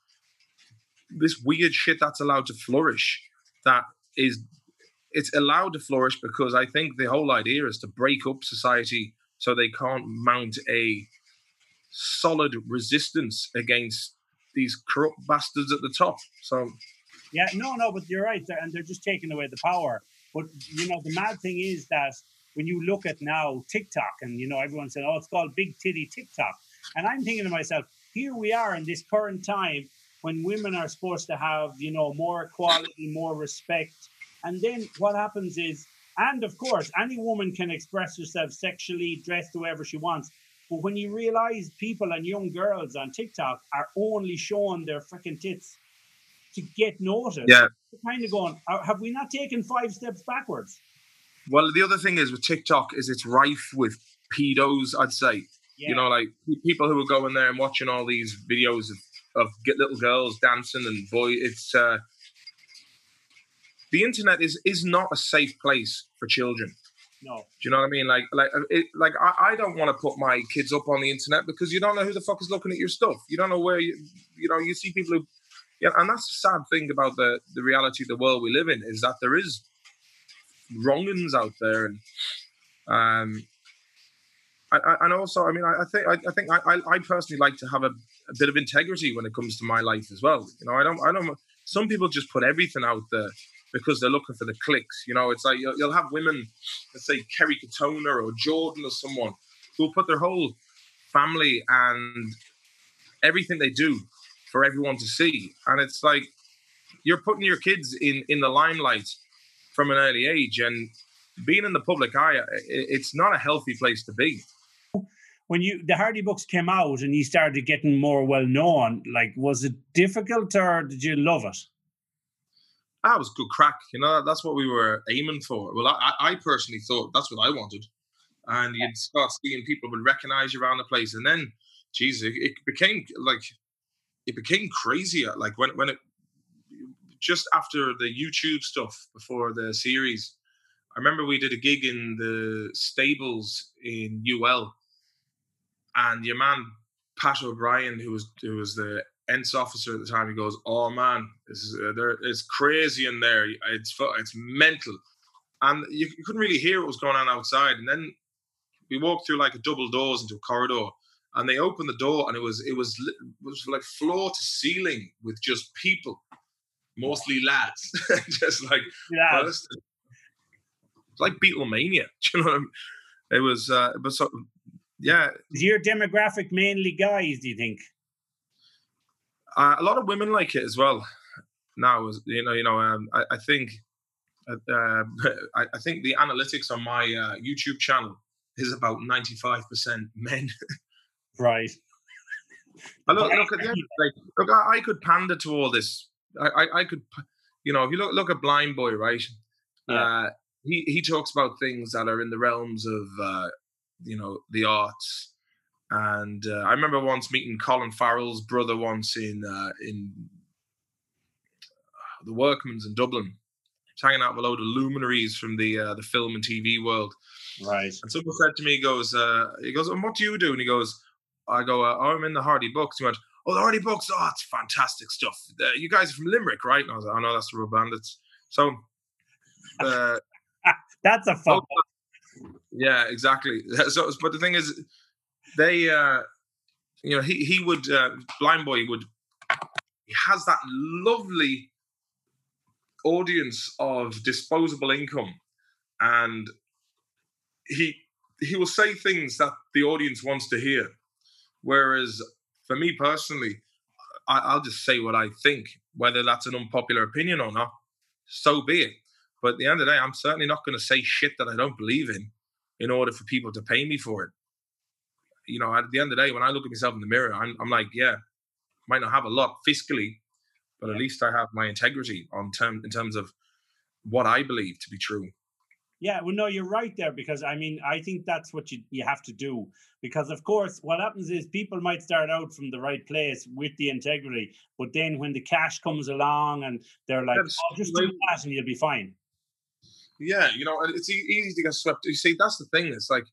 this weird shit that's allowed to flourish. That is, it's allowed to flourish because I think the whole idea is to break up society so they can't mount a solid resistance against these corrupt bastards at the top. So yeah, no, no, but you're right, and they're just taking away the power. But you know, the mad thing is that when you look at now TikTok, and you know, everyone saying, "Oh, it's called Big Titty TikTok," and I'm thinking to myself, here we are in this current time when women are supposed to have, you know, more equality, more respect, and then what happens is, and of course, any woman can express herself sexually, dressed whoever she wants. But when you realize people and young girls on TikTok are only showing their freaking tits to get noticed, yeah. kind of going, have we not taken five steps backwards? Well, the other thing is with TikTok is it's rife with pedos. I'd say, yeah. you know, like people who are going there and watching all these videos of, of little girls dancing and boy, it's uh, the internet is is not a safe place for children. No. Do you know what I mean? Like, like, uh, it, like I, I don't want to put my kids up on the internet because you don't know who the fuck is looking at your stuff. You don't know where you, you know, you see people who, yeah, and that's the sad thing about the the reality of the world we live in is that there is wrongings out there, and um, I, I, and also, I mean, I, I think I, I think I, I personally like to have a, a bit of integrity when it comes to my life as well. You know, I don't, I don't, some people just put everything out there because they're looking for the clicks. You know, it's like you'll, you'll have women, let's say Kerry Katona or Jordan or someone, who'll put their whole family and everything they do for everyone to see. And it's like you're putting your kids in in the limelight from an early age, and being in the public eye, it's not a healthy place to be. When you the Hardy Bucks came out and you started getting more well known, like was it difficult or did you love it? That was good crack. You know, that's what we were aiming for. Well, I, I personally thought that's what I wanted, and you'd start seeing people would recognize you around the place, and then, geez, it, it became like it became crazier. Like when when it just after the YouTube stuff before the series, I remember we did a gig in the stables in UL, and your man Pat O'Brien, who was who was the ENTS officer at the time, he goes, "Oh man, this is uh, there. It's crazy in there. It's it's mental." And you, you couldn't really hear what was going on outside. And then we walked through like a double doors into a corridor, and they opened the door, and it was it was it was like floor to ceiling with just people mostly lads, *laughs* just like yeah. Like Beatlemania. *laughs* Do you know what I mean? It was, uh, but so, yeah. Is your demographic mainly guys? Do you think? Uh, a lot of women like it as well. Now, you know, you know, um, I, I, think, uh, um, *laughs* I, I, think the analytics on my uh, YouTube channel is about ninety-five percent men. *laughs* right. I look, look at the like, look, I, I could pander to all this I, I, I could, you know, if you look look at Blindboy, right? Yeah. Uh, he he talks about things that are in the realms of, uh, you know, the arts. And uh, I remember once meeting Colin Farrell's brother once in uh, in uh, the Workman's in Dublin, hanging out with a load of luminaries from the uh, the film and TV world. Right. And someone said to me, he goes, uh, he goes, and what do you do? And he goes, I go, uh, oh, I'm in the Hardy Bucks. He went, oh, the Hardy Bucks, oh, it's fantastic stuff. Uh, you guys are from Limerick, right? And I was like, oh, no, that's the Rubberbandits. So, uh, *laughs* that's a fun. Oh, yeah, exactly. *laughs* So, but the thing is, they, uh, you know, he he would uh, Blindboy would he has that lovely audience of disposable income, and he he will say things that the audience wants to hear, whereas for me personally, I, will just say what I think, whether that's an unpopular opinion or not. So be it. But at the end of the day, I'm certainly not going to say shit that I don't believe in in order for people to pay me for it. You know, at the end of the day, when I look at myself in the mirror, I'm, I'm like, yeah, might not have a lot fiscally, but at least I have my integrity on term in terms of what I believe to be true. Yeah, well, no, you're right there because I mean, I think that's what you, you have to do. Because, of course, what happens is people might start out from the right place with the integrity, but then when the cash comes along and they're like, oh, just do that and you'll be fine. Yeah, you know, it's easy to get swept. You see, that's the thing. It's like,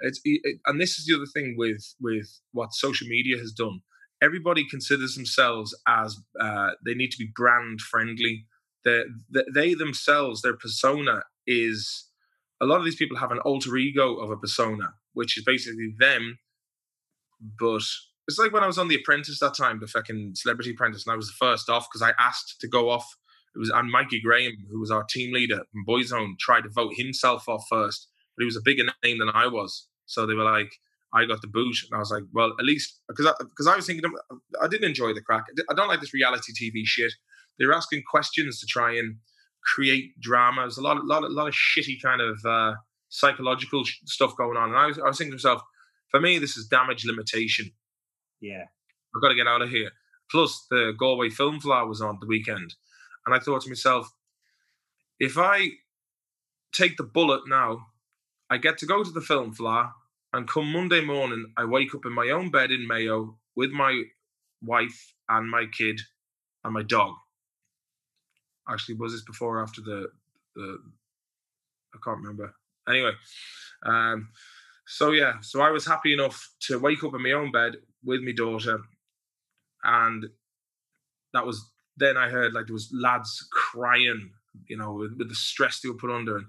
it's it, and this is the other thing with with what social media has done. Everybody considers themselves as uh, they need to be brand friendly. They, they themselves, their persona is a lot of these people have an alter ego of a persona, which is basically them. But it's like when I was on The Apprentice that time, the fucking Celebrity Apprentice, and I was the first off because I asked to go off. It was and Mikey Graham, who was our team leader from Boyzone, tried to vote himself off first, but he was a bigger name than I was. So they were like, I got the boot, and I was like, well, at least because because I, I, was thinking, I didn't enjoy the crack. I don't like this reality TV shit. They were asking questions to try and create drama. There's a lot, a lot, a lot of shitty kind of uh, psychological stuff going on. And I was, I was thinking to myself, for me, this is damage limitation. Yeah, I've got to get out of here. Plus, the Galway Film Fleadh was on the weekend, and I thought to myself, if I take the bullet now, I get to go to the Film Fleadh, and come Monday morning, I wake up in my own bed in Mayo with my wife and my kid and my dog actually was this before or after the the I can't remember. Anyway, um, so yeah, so I was happy enough to wake up in my own bed with my daughter, and that was then I heard like there was lads crying, you know, with, with the stress they were put under, and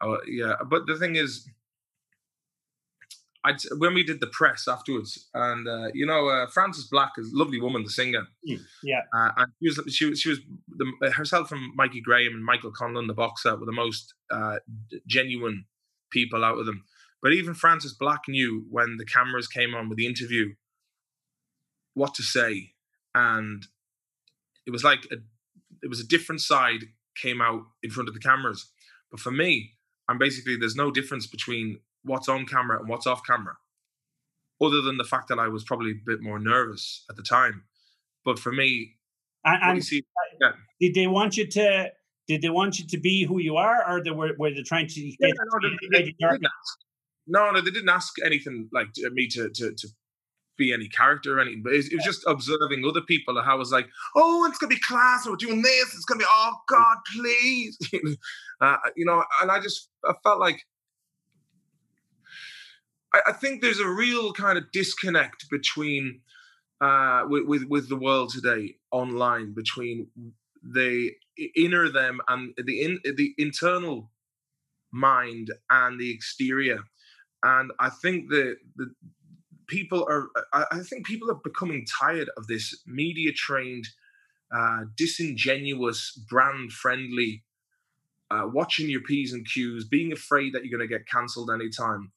uh, yeah. But the thing is, I'd, when we did the press afterwards, and uh, you know, uh, Frances Black is a lovely woman, the singer. Mm, yeah. Uh, and she was she was she was the, herself and Mikey Graham and Michael Conlan, the boxer, were the most uh, genuine people out of them. But even Frances Black knew when the cameras came on with the interview what to say, and it was like a, it was a different side came out in front of the cameras. But for me, I'm basically there's no difference between what's on camera and what's off camera, other than the fact that I was probably a bit more nervous at the time. But for me, and, and see, yeah. did they want you to? Did they want you to be who you are, or they were, were they trying to? Yeah, no, they, they, they. No, no, they didn't ask anything like me to to to be any character or anything, but it, it was just observing other people and I was like, oh, it's gonna be class, we're doing this, it's gonna be, oh God, please, *laughs* uh, you know, and I just I felt like I, I think there's a real kind of disconnect between uh, with, with with the world today online between the inner them and the in the internal mind and the exterior and i think that the people are I, think people are becoming tired of this media trained uh, disingenuous brand friendly uh, watching your p's and q's being afraid that you're going to get cancelled anytime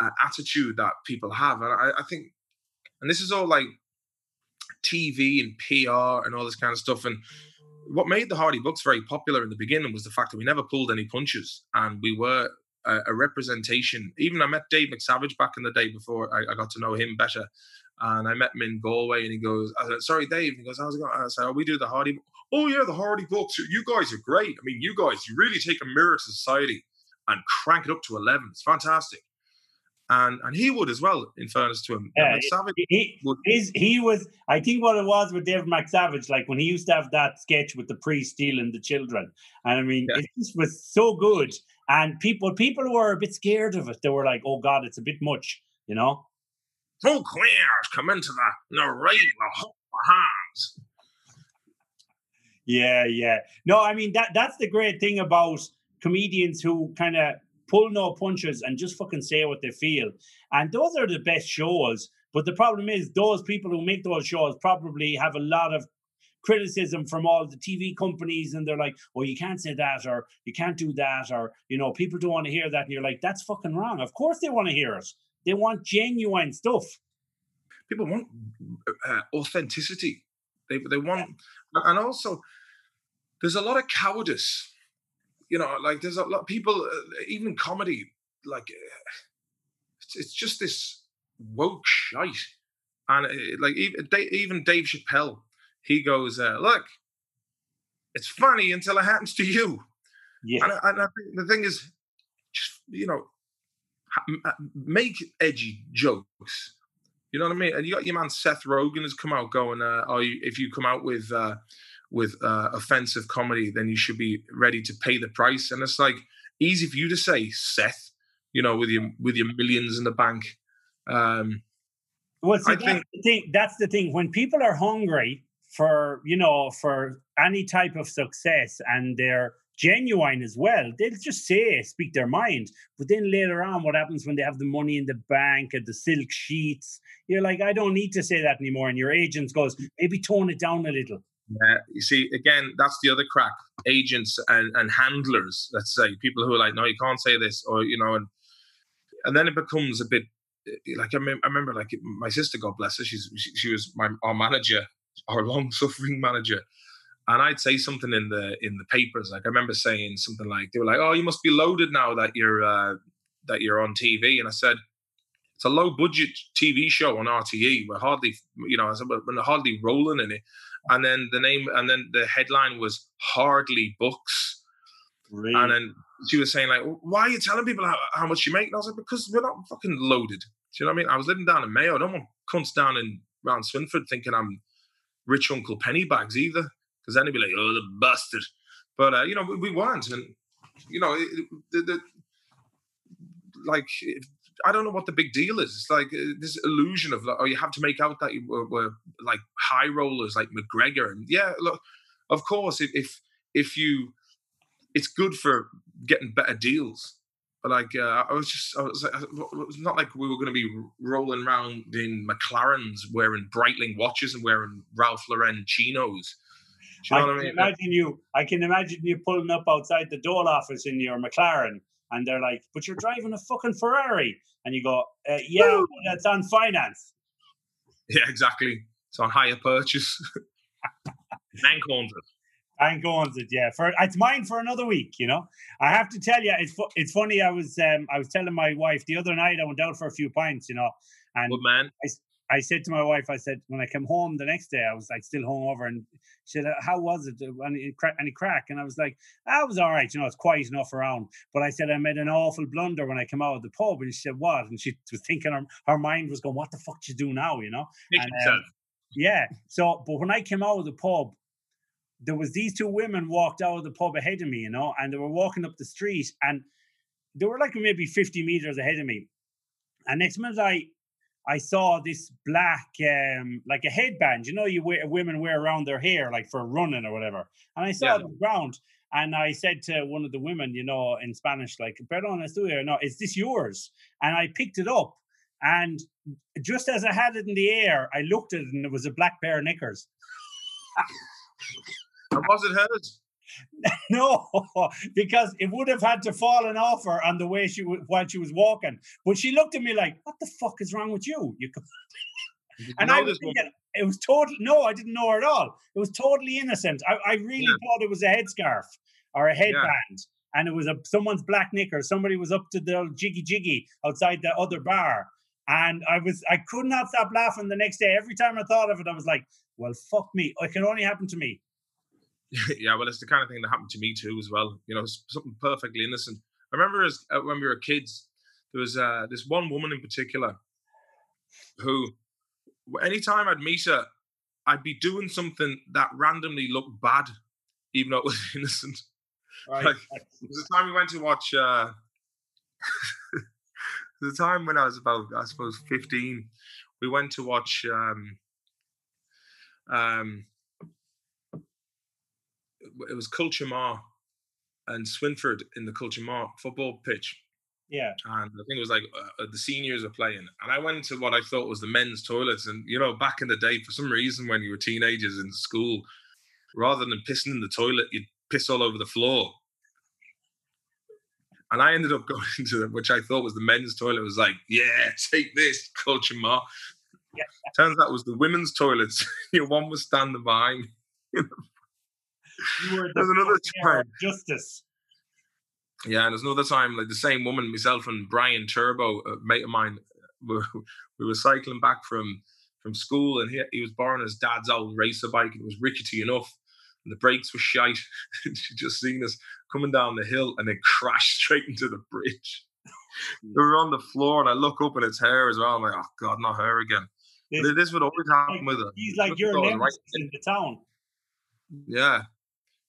uh, attitude that people have. And I, I think, and this is all like TV and PR and all this kind of stuff. And what made the Hardy Bucks very popular in the beginning was the fact that we never pulled any punches and we were a, a representation. Even I met Dave McSavage back in the day before I, I, got to know him better. And I met him in Galway and he goes, I said, sorry, Dave. He goes, how's it going? I said, oh, we do the Hardy. Oh, yeah, the Hardy Bucks. You guys are great. I mean, you guys, you really take a mirror to society and crank it up to 11. It's fantastic and and he would as well. In fairness to him, yeah, he, would. he was. I think what it was with David McSavage, like when he used to have that sketch with the priest stealing the children, and I mean, yeah. it just was so good. And people, people were a bit scared of it. They were like, "Oh God, it's a bit much," you know. Two queers come into the narrator hands. Yeah, yeah. No, I mean that that's the great thing about comedians who kind of pull no punches and just fucking say what they feel. And those are the best shows. But the problem is, those people who make those shows probably have a lot of criticism from all the TV companies, and they're like, "Oh, you can't say that, or you can't do that, or you know, people don't want to hear that." And you're like, "That's fucking wrong." Of course, they want to hear it. They want genuine stuff. People want uh, authenticity. They they want, and also, there's a lot of cowardice you know, like there's a lot of people, uh, even comedy, like it's, it's just this woke shite. And it, like even, even Dave Chappelle, he goes, uh, look, it's funny until it happens to you. Yeah. And, and I think the thing is, just, you know, make edgy jokes. You know what I mean? And you got your man Seth Rogen has come out going, uh, "Oh, if you come out with uh, with uh, offensive comedy, then you should be ready to pay the price. And it's like easy for you to say, Seth, you know, with your with your millions in the bank. Um, well, see, I that's think the thing. That's the thing. When people are hungry for you know for any type of success and they're genuine as well. They'll just say, speak their mind. But then later on, what happens when they have the money in the bank and the silk sheets? You're like, I don't need to say that anymore. And your agent goes, maybe tone it down a little. Uh, you see, again, that's the other crack. Agents and, and handlers, let's say, people who are like, no, you can't say this, or you know, and and then it becomes a bit eh, like I, I remember, like my sister, God bless her, she's she, she was my our manager, our *laughs* long suffering manager, and I'd say something in the in the papers. Like I remember saying something like, they were like, oh, you must be loaded now that you're uh, that you're on TV, and I said. It's a low budget TV show on RTE. We're hardly, you know, I said, we're hardly rolling in it and then the name and then the headline was hardly Bucks really? and then she was saying like why are you telling people how, how, much you make and i was like because we're not fucking loaded do you know what i mean i was living down in mayo i don't want cunts down in around swinford thinking i'm rich uncle pennybags either because then they'd be like oh the bastard but uh, you know we, we, weren't and you know it, the, the, like I don't know what the big deal is. It's like uh, this illusion of like, oh, you have to make out that you were, were, like high rollers like McGregor, and yeah, look, of course, if if, if you, it's good for getting better deals, But like, uh, I was just, I was, like, it was not like we were going to be rolling around in McLarens wearing Breitling watches and wearing Ralph Lauren chinos. Do you know I, can I mean? imagine you. I can imagine you pulling up outside the Dole office in your McLaren, and they're like, "But you're driving a fucking Ferrari," and you go, uh, "Yeah, that's on finance." Yeah, exactly. It's on hire purchase. *laughs* Bank owns Bank owns it. Yeah, for it's mine for another week. You know, I have to tell you, it's fu- it's funny. I was um, I was telling my wife the other night. I went out for a few pints. You know, and Good man. I, I said to my wife, I said, when I came home the next day, I was like still hungover, and she said, "How was it? Any crack? Any crack?" And I was like, "I was all right. You know, it's quiet enough around." But I said I made an awful blunder when I came out of the pub, and she said, "What?" And she was thinking her, her mind was going, "What the fuck you do now?" You know? And, um, yeah. So, but when I came out of the pub, there was these two women walked out of the pub ahead of me, you know, and they were walking up the street, and they were like maybe fifty meters ahead of me. And next minute, I I saw this black, um, like a headband, you know, you wear, women wear around their hair, like for running or whatever. And I saw yeah. it on the ground, and I said to one of the women, you know, in Spanish, like, "Perdón, estudio, no, is this yours?" And I picked it up, and just as I had it in the air, I looked at it, and it was a black pair of knickers. *laughs* was it hers? *laughs* no, *laughs* because it would have had to fallen off her on the way she while she was walking. But she looked at me like, "What the fuck is wrong with you?" You and I was thinking, it was total. No, I didn't know her at all. It was totally innocent. I, I really yeah. thought it was a headscarf or a headband. Yeah. And it was a someone's black knicker. Somebody was up to the jiggy jiggy outside the other bar. And I was I could not stop laughing the next day. Every time I thought of it, I was like, well, fuck me. It can only happen to me. *laughs* yeah, well, it's the kind of thing that happened to me too, as well. You know, something perfectly innocent. I remember as uh, when we were kids, there was uh, this one woman in particular who, anytime I'd meet her, I'd be doing something that randomly looked bad, even though it was *laughs* innocent. Right. Like, the time we went to watch. Uh, *laughs* the time when I was about, I suppose, fifteen, we went to watch. Um, um, it was Kiltimagh and Swinford in the Kiltimagh football pitch. Yeah. And I think it was like uh, uh, the seniors were playing. And I went into what I thought was the men's toilets. And, you know, back in the day, for some reason, when you were teenagers in school, rather than pissing in the toilet, you'd piss all over the floor. And I ended up *laughs* going into them, which I thought was the men's toilet. It was like, yeah, take this, Kiltimagh. Yeah. Turns out it was the women's toilets. *laughs* Your one was standing behind. *laughs* You were the there's another time. Justice. Yeah, and there's another time, like the same woman, myself and Brian Turbo, a mate of mine, *laughs* we, we were cycling back from from school, and he, he was borrowing his dad's old racer bike. It was rickety enough, and the brakes were shite. *laughs* she just seen us coming down the hill, and then crashed *laughs* straight into the bridge. we were on the floor, and I look up, and it's her as well. I'm like, oh god, not her again. This, this would always happen like, with her. He's like your nemesis right in the town. Yeah,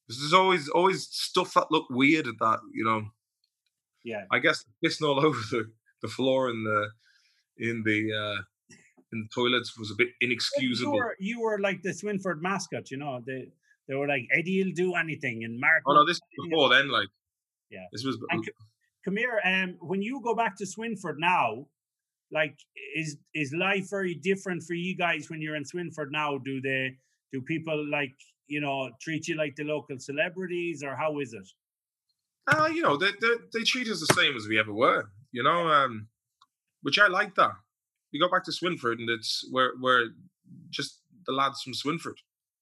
there's always always stuff that look weird at that, you know. Yeah. I guess pissing all *laughs* over the, the floor in the in the uh in the toilets was a bit inexcusable. You were, you were like the Swinford mascot, you know. They they were like Eddie'll do anything and Mark. Oh no, this was before then, like yeah. This was and, come here, um when you go back to Swinford now, like is is life very different for you guys when you're in Swinford now? Do they do people like you know, treat you like the local celebrities, or how is it? Uh, you know, they, they, they treat us the same as we ever were, you know, um, which I like that. We go back to Swinford and it's we're, we're just the lads from Swinford.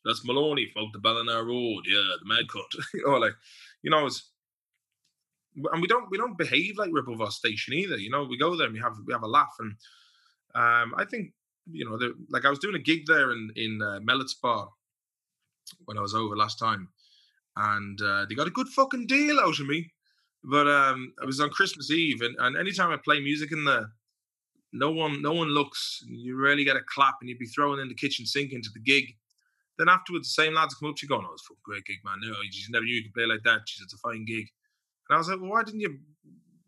That's Maloney from the Ballina Road, yeah, the mad cut. *laughs* you know, like, you know, it's and we don't we don't behave like we're above our station either. You know, we go there and we have we have a laugh, and um, I think you know, like I was doing a gig there in in uh, Mellett's Bar when I was over last time, and uh, they got a good fucking deal out of me. But um, it was on Christmas Eve, and, and anytime I play music in there, no one no one looks. You rarely get a clap, and you'd be throwing in the kitchen sink into the gig. Then afterwards, the same lads come up to you going, "Oh, it's a great gig, man. No, you just never knew you could play like that. Jeez, it's a fine gig." And I was like, "Well, why didn't you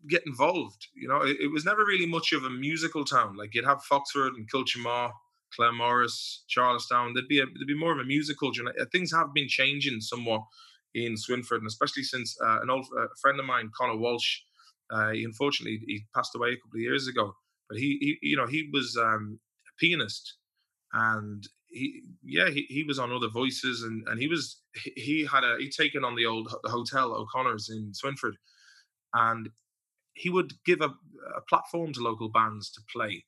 get involved?" You know, it, it was never really much of a musical town. Like you'd have Foxford and Kiltimagh, Claremorris, Charlestown. There'd be a, there'd be more of a musical. Uh, things have been changing somewhat in Swinford, and especially since uh, an old uh, friend of mine, Conor Walsh, Uh, he, unfortunately, he passed away a couple of years ago. But he, he you know, he was um, a pianist, and he, yeah, he, he was on other voices, and and he was he, he had a he'd taken on the old the hotel O'Connor's in Swinford, and he would give a, a platform to local bands to play,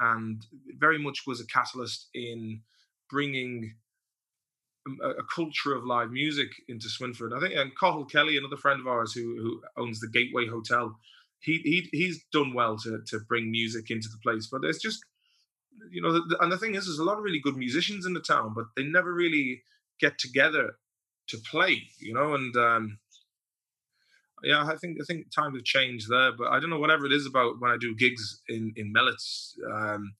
and very much was a catalyst in bringing a, a culture of live music into Swinford. I think and Cathal Kelly, another friend of ours who who owns the Gateway Hotel, he he he's done well to to bring music into the place. But there's just you know, and the thing is, there's a lot of really good musicians in the town, but they never really get together to play. You know, and um, yeah, I think I think times have changed there. But I don't know whatever it is about when I do gigs in in Mellets. Um,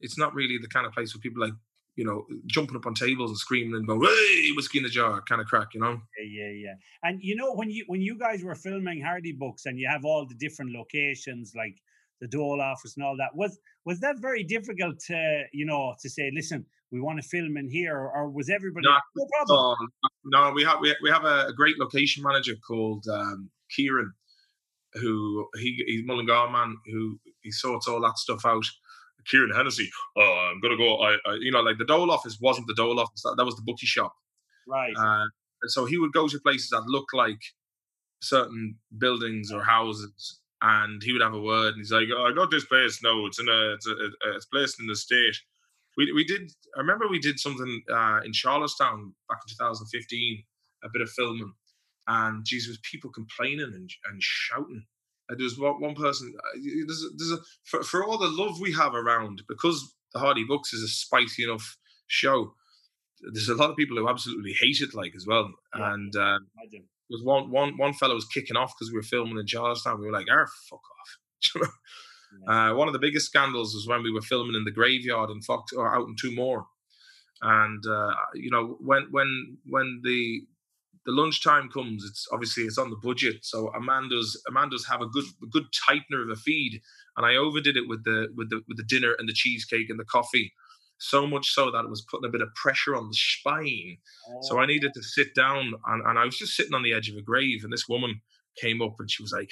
it's not really the kind of place where people like you know, jumping up on tables and screaming and going, "Hey, whiskey in the jar," kind of crack, you know. Yeah, yeah, yeah. And you know, when you when you guys were filming Hardy Bucks and you have all the different locations, like the Dole office and all that, was was that very difficult to you know to say, listen, we want to film in here, or, was everybody no, no problem? No, we have we, we have a, a great location manager called um, Kieran, who he he's Mullingar man who he sorts all that stuff out Kieran Hennessy, oh, I'm gonna go. I, I, you know, like the Dole office wasn't the Dole office. That, that was the bookie shop. Right. Uh, so he would go to places that look like certain buildings or houses, and he would have a word, and he's like, oh, "I got this place. No, it's in a, it's a, it's placed in the state." We we did. I remember we did something uh, in Charlestown back in 2015, a bit of filming, and Jesus, people complaining and, and shouting there's one, one person. Uh, there's a, there's a for, for all the love we have around because the Hardy Bucks is a spicy enough show. There's a lot of people who absolutely hate it, like as well. Yeah, and um, was one one one fellow was kicking off because we were filming in Charlestown. We were like, "Ah, fuck off." *laughs* yeah. uh, one of the biggest scandals was when we were filming in the graveyard in Fox or out in Two More. and uh, you know when when when the the lunchtime comes, it's obviously it's on the budget. So Amanda's Amanda's have a good a good tightener of a feed, and I overdid it with the with the with the dinner and the cheesecake and the coffee, so much so that it was putting a bit of pressure on the spine. Oh. So I needed to sit down, and, and I was just sitting on the edge of a grave, and this woman came up and she was like,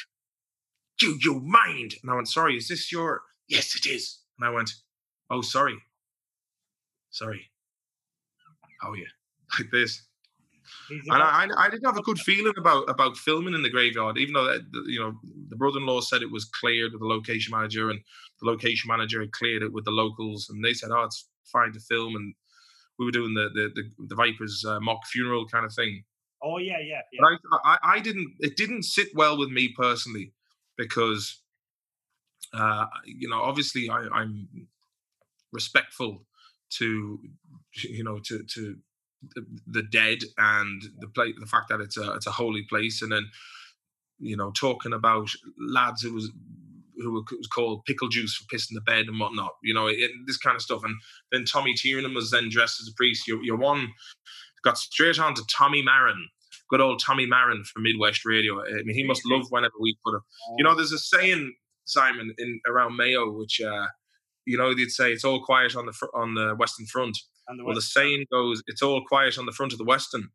"Do you mind?" And I went, "Sorry, is this your?" Yes, it is. And I went, "Oh, sorry, sorry. How are you?" Like this and I, I didn't have a good feeling about about filming in the graveyard, even though that, you know the brother-in-law said it was cleared with the location manager, and the location manager had cleared it with the locals, and they said, "Oh, it's fine to film." And we were doing the the the, the Vipers uh, mock funeral kind of thing. Oh yeah, yeah. yeah. But I, I, I didn't. It didn't sit well with me personally because, uh, you know, obviously I, I'm respectful to you know to to the, dead and the place, the fact that it's a it's a holy place, and then you know talking about lads who was who was called pickle juice for pissing the bed and whatnot, you know, it, this kind of stuff. And then Tommy Tiernan was then dressed as a priest. Your, your one got straight on to Tommy Marren, good old Tommy Marren from Midwest Radio. I mean, he must love whenever we put him. You know, there's a saying, Simon, in around Mayo, which uh, you know they'd say it's all quiet on the fr- on the Western Front. The well, the saying goes, "It's all quiet on the front of the Western,"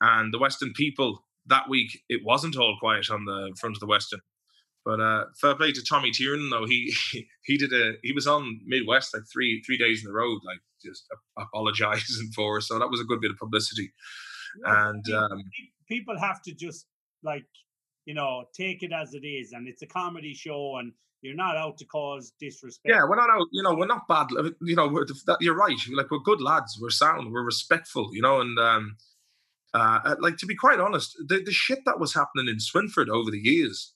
and the Western people that week it wasn't all quiet on the front of the Western. But uh, fair play to Tommy Tiernan though he *laughs* he did a he was on Midwest like three three days in the road, like just apologizing *laughs* for. So that was a good bit of publicity. Yeah, and um, people have to just like you know take it as it is, and it's a comedy show, and you're not out to cause disrespect. Yeah, we're not out. You know, we're not bad. You know, we're, that, you're right. Like we're good lads. We're sound. We're respectful. You know, and um, uh, uh, like to be quite honest, the, the shit that was happening in Swinford over the years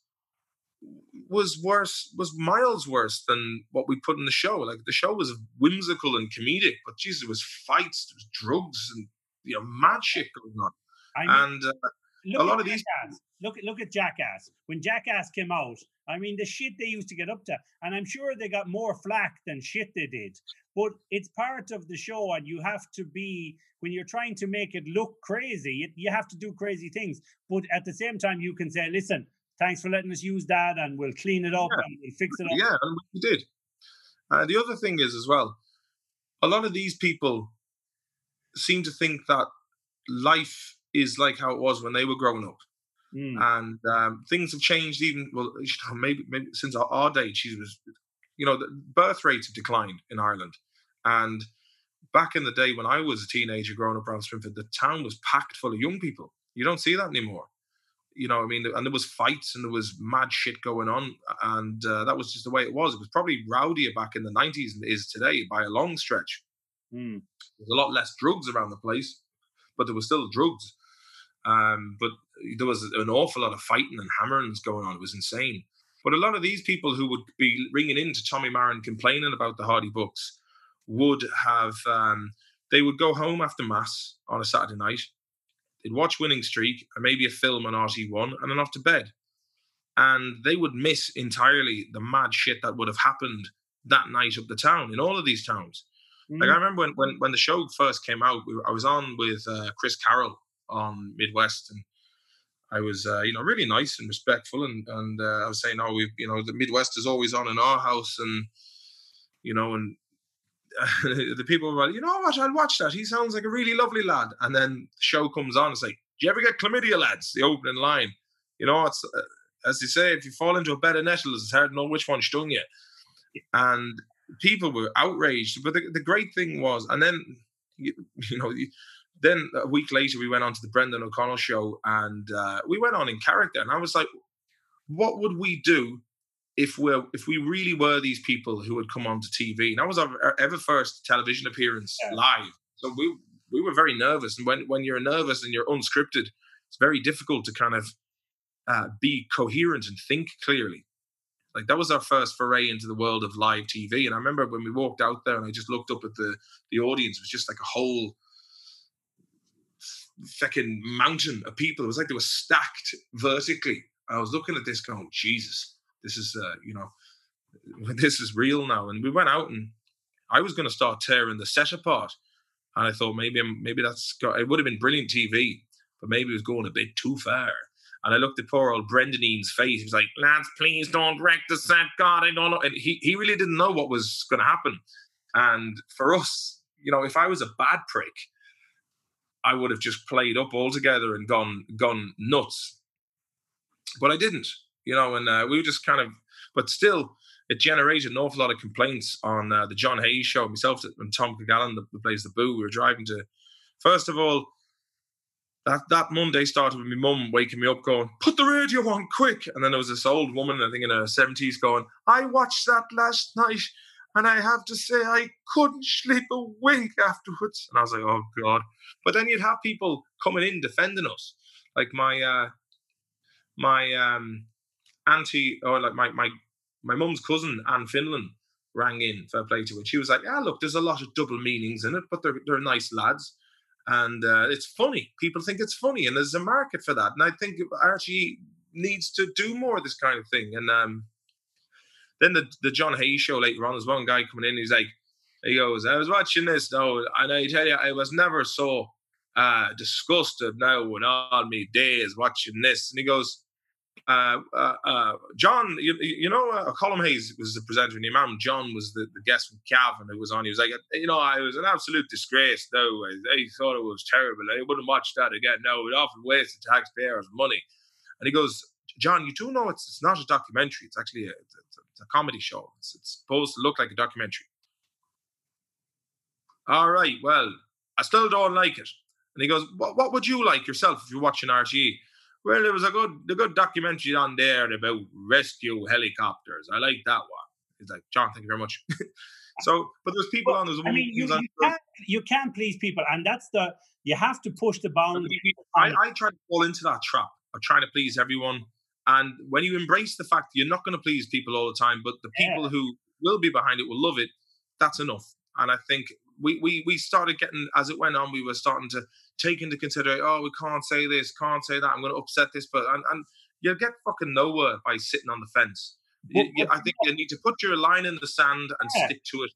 was worse. Was miles worse than what we put in the show. Like the show was whimsical and comedic, but Jesus, there was fights, there was drugs, and you know, mad shit going on. I mean, and uh, a lot of these. Look, look at Jackass. When Jackass came out, I mean, the shit they used to get up to, and I'm sure they got more flack than shit they did. But it's part of the show, and you have to be when you're trying to make it look crazy. You have to do crazy things, but at the same time, you can say, "Listen, thanks for letting us use that, and we'll clean it up yeah. and we'll fix it up." Yeah, and we did. Uh, the other thing is as well, a lot of these people seem to think that life is like how it was when they were growing up Mm. And um, things have changed even, well, maybe, maybe since our, our day, she was, you know, the birth rates have declined in Ireland. And back in the day when I was a teenager growing up around Springfield, the town was packed full of young people. You don't see that anymore. You know, I mean, and there was fights and there was mad shit going on, and uh, that was just the way it was. It was probably rowdier back in the '90s than it is today by a long stretch. Mm. There's a lot less drugs around the place, but there was still drugs. Um, but there was an awful lot of fighting and hammerings going on. It was insane. But a lot of these people who would be ringing in to Tommy Marren complaining about the Hardy Bucks would have um, they would go home after mass on a Saturday night. They'd watch Winning Streak and maybe a film on RT1 and then off to bed. And they would miss entirely the mad shit that would have happened that night up the town in all of these towns. Mm. Like I remember when, when when the show first came out, we were, I was on with uh, Chris Carroll on Midwest, and I was uh, you know really nice and respectful, and and uh, I was saying, oh, we you know the Midwest is always on in our house, and you know, and *laughs* the people were like, you know what, I'll watch that. He sounds like a really lovely lad. And then the show comes on. It's like, do you ever get chlamydia, lads? The opening line. You know, it's uh, as they say, if you fall into a bed of nettles, it's hard to know which one stung you. And people were outraged. But the, the great thing was, and then you, *laughs* you know, then a week later we went on to the Brendan O'Connor show, and uh, we went on in character. And I was like, what would we do if we're if we really were these people who had come onto TV, and that was our, our ever first television appearance yeah. live. So we we were very nervous, and when when you're nervous and you're unscripted, it's very difficult to kind of uh, be coherent and think clearly. Like that was our first foray into the world of live TV, and I remember when we walked out there, and I just looked up at the the audience. It was just like a whole fucking mountain of people. It was like they were stacked vertically. I was looking at this, going, Jesus this is uh, you know *laughs* this is real now and we went out and i was going to start tearing the set apart and i thought maybe maybe that's got, it would have been brilliant tv but maybe it was going a bit too far and I looked at poor old Brendan face. He was like, lads, please don't wreck the set. God, I don't know. And he, he really didn't know what was going to happen. And for us, you know, if I was a bad prick, I would have just played up altogether and gone gone nuts. But I didn't you know, and uh, we were just kind of, but still, it generated an awful lot of complaints on uh, the John Hayes show. Myself and Tom Kilgallon, that plays the boo, we were driving to, first of all, that, that Monday started with my mum waking me up going, put the radio on quick. And then there was this old woman, I think in her 70s, going, I watched that last night and I have to say I couldn't sleep a wink afterwards. And I was like, oh God. But then you'd have people coming in defending us. Like my uh my um auntie or like my my my mum's cousin Anne Finland, rang in fair play to her. She was like, "Yeah, look, there's a lot of double meanings in it, but they're they're nice lads, and uh, it's funny. People think it's funny, and there's a market for that. And I think RTE needs to do more of this kind of thing. And um, then the the John Hayes show later on, there's one guy coming in. He's like, he goes, "I was watching this now, and I tell you, I was never so." Uh, disgusted now in all my days watching this. And he goes, uh, uh, uh, John, you, you know, uh, Colm Hayes was the presenter, and the Imam John was the, the guest from Calvin who was on. He was like, you know, I was an absolute disgrace, though. I thought it was terrible. I wouldn't watch that again. No, it often wasted taxpayers' money. And he goes, John, you do know it's, it's not a documentary. It's actually a, it's a, it's a comedy show. It's, it's supposed to look like a documentary. All right, well, I still don't like it. And he goes, what, what would you like yourself if you're watching RTE? Well, there was a good a good documentary on there about rescue helicopters. I like that one. He's like, John, thank you very much. *laughs* so, but there's people well, on. There's I mean, you, you, can't, you can't please people, and that's the you have to push the boundary. I, I try to fall into that trap of trying to please everyone. And when you embrace the fact that you're not going to please people all the time, but the people yeah. who will be behind it will love it, that's enough. And I think we, we we started getting as it went on, we were starting to take into consideration, oh, we can't say this, can't say that, I'm going to upset this, but and, and you get fucking nowhere by sitting on the fence. You, you, I think you need to put your line in the sand and yeah. stick to it.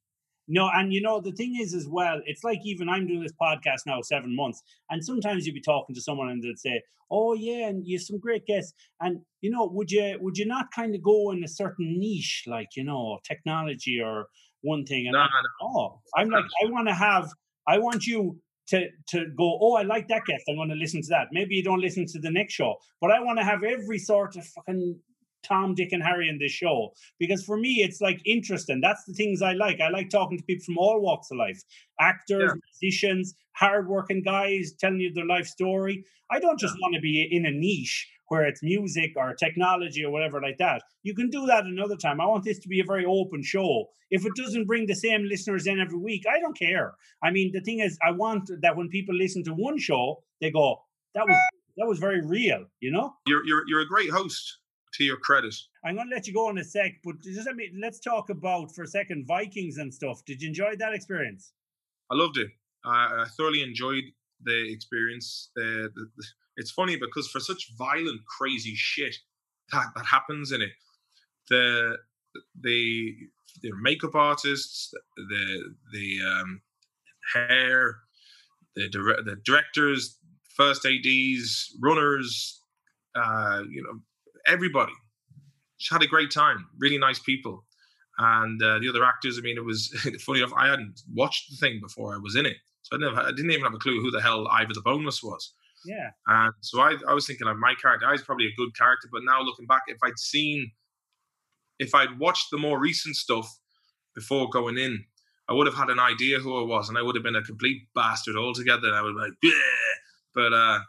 No, and you know the thing is as well. It's like even I'm doing this podcast now seven months, and sometimes you'd be talking to someone and they'd say, "Oh yeah, and you have some great guests." And you know, would you would you not kind of go in a certain niche, like you know, technology or one thing? And no, no. Oh, I'm like, I want to have, I want you to to go, oh, I like that guest. I'm going to listen to that. Maybe you don't listen to the next show, but I want to have every sort of fucking Tom, Dick, and Harry in this show because for me, it's like interesting. That's the things I like. I like talking to people from all walks of life actors, yeah. musicians, hardworking guys telling you their life story. I don't just yeah. want to be in a niche where it's music or technology or whatever like that. You can do that another time. I want this to be a very open show. If it doesn't bring the same listeners in every week, I don't care. I mean, the thing is, I want that when people listen to one show, they go, "That was that was very real," you know. You're you're you're a great host. To your credit, I'm going to let you go in a sec, but just let me let's talk about for a second Vikings and stuff. Did you enjoy that experience? I loved it. I, I thoroughly enjoyed the experience. The, the, the it's funny because for such violent, crazy shit that, that happens in it, the the the makeup artists, the the um, hair, the the directors, first ads, runners, uh, you know, everybody just had a great time. Really nice people, and uh, the other actors. I mean, it was *laughs* funny enough. I hadn't watched the thing before I was in it, so I didn't, I didn't even have a clue who the hell Ivor the Boneless was. Yeah. And so I, I was thinking of my character. I was probably a good character, but now looking back, if I'd seen, if I'd watched the more recent stuff before going in, I would have had an idea who I was, and I would have been a complete bastard altogether. And I would be like, yeah. But uh,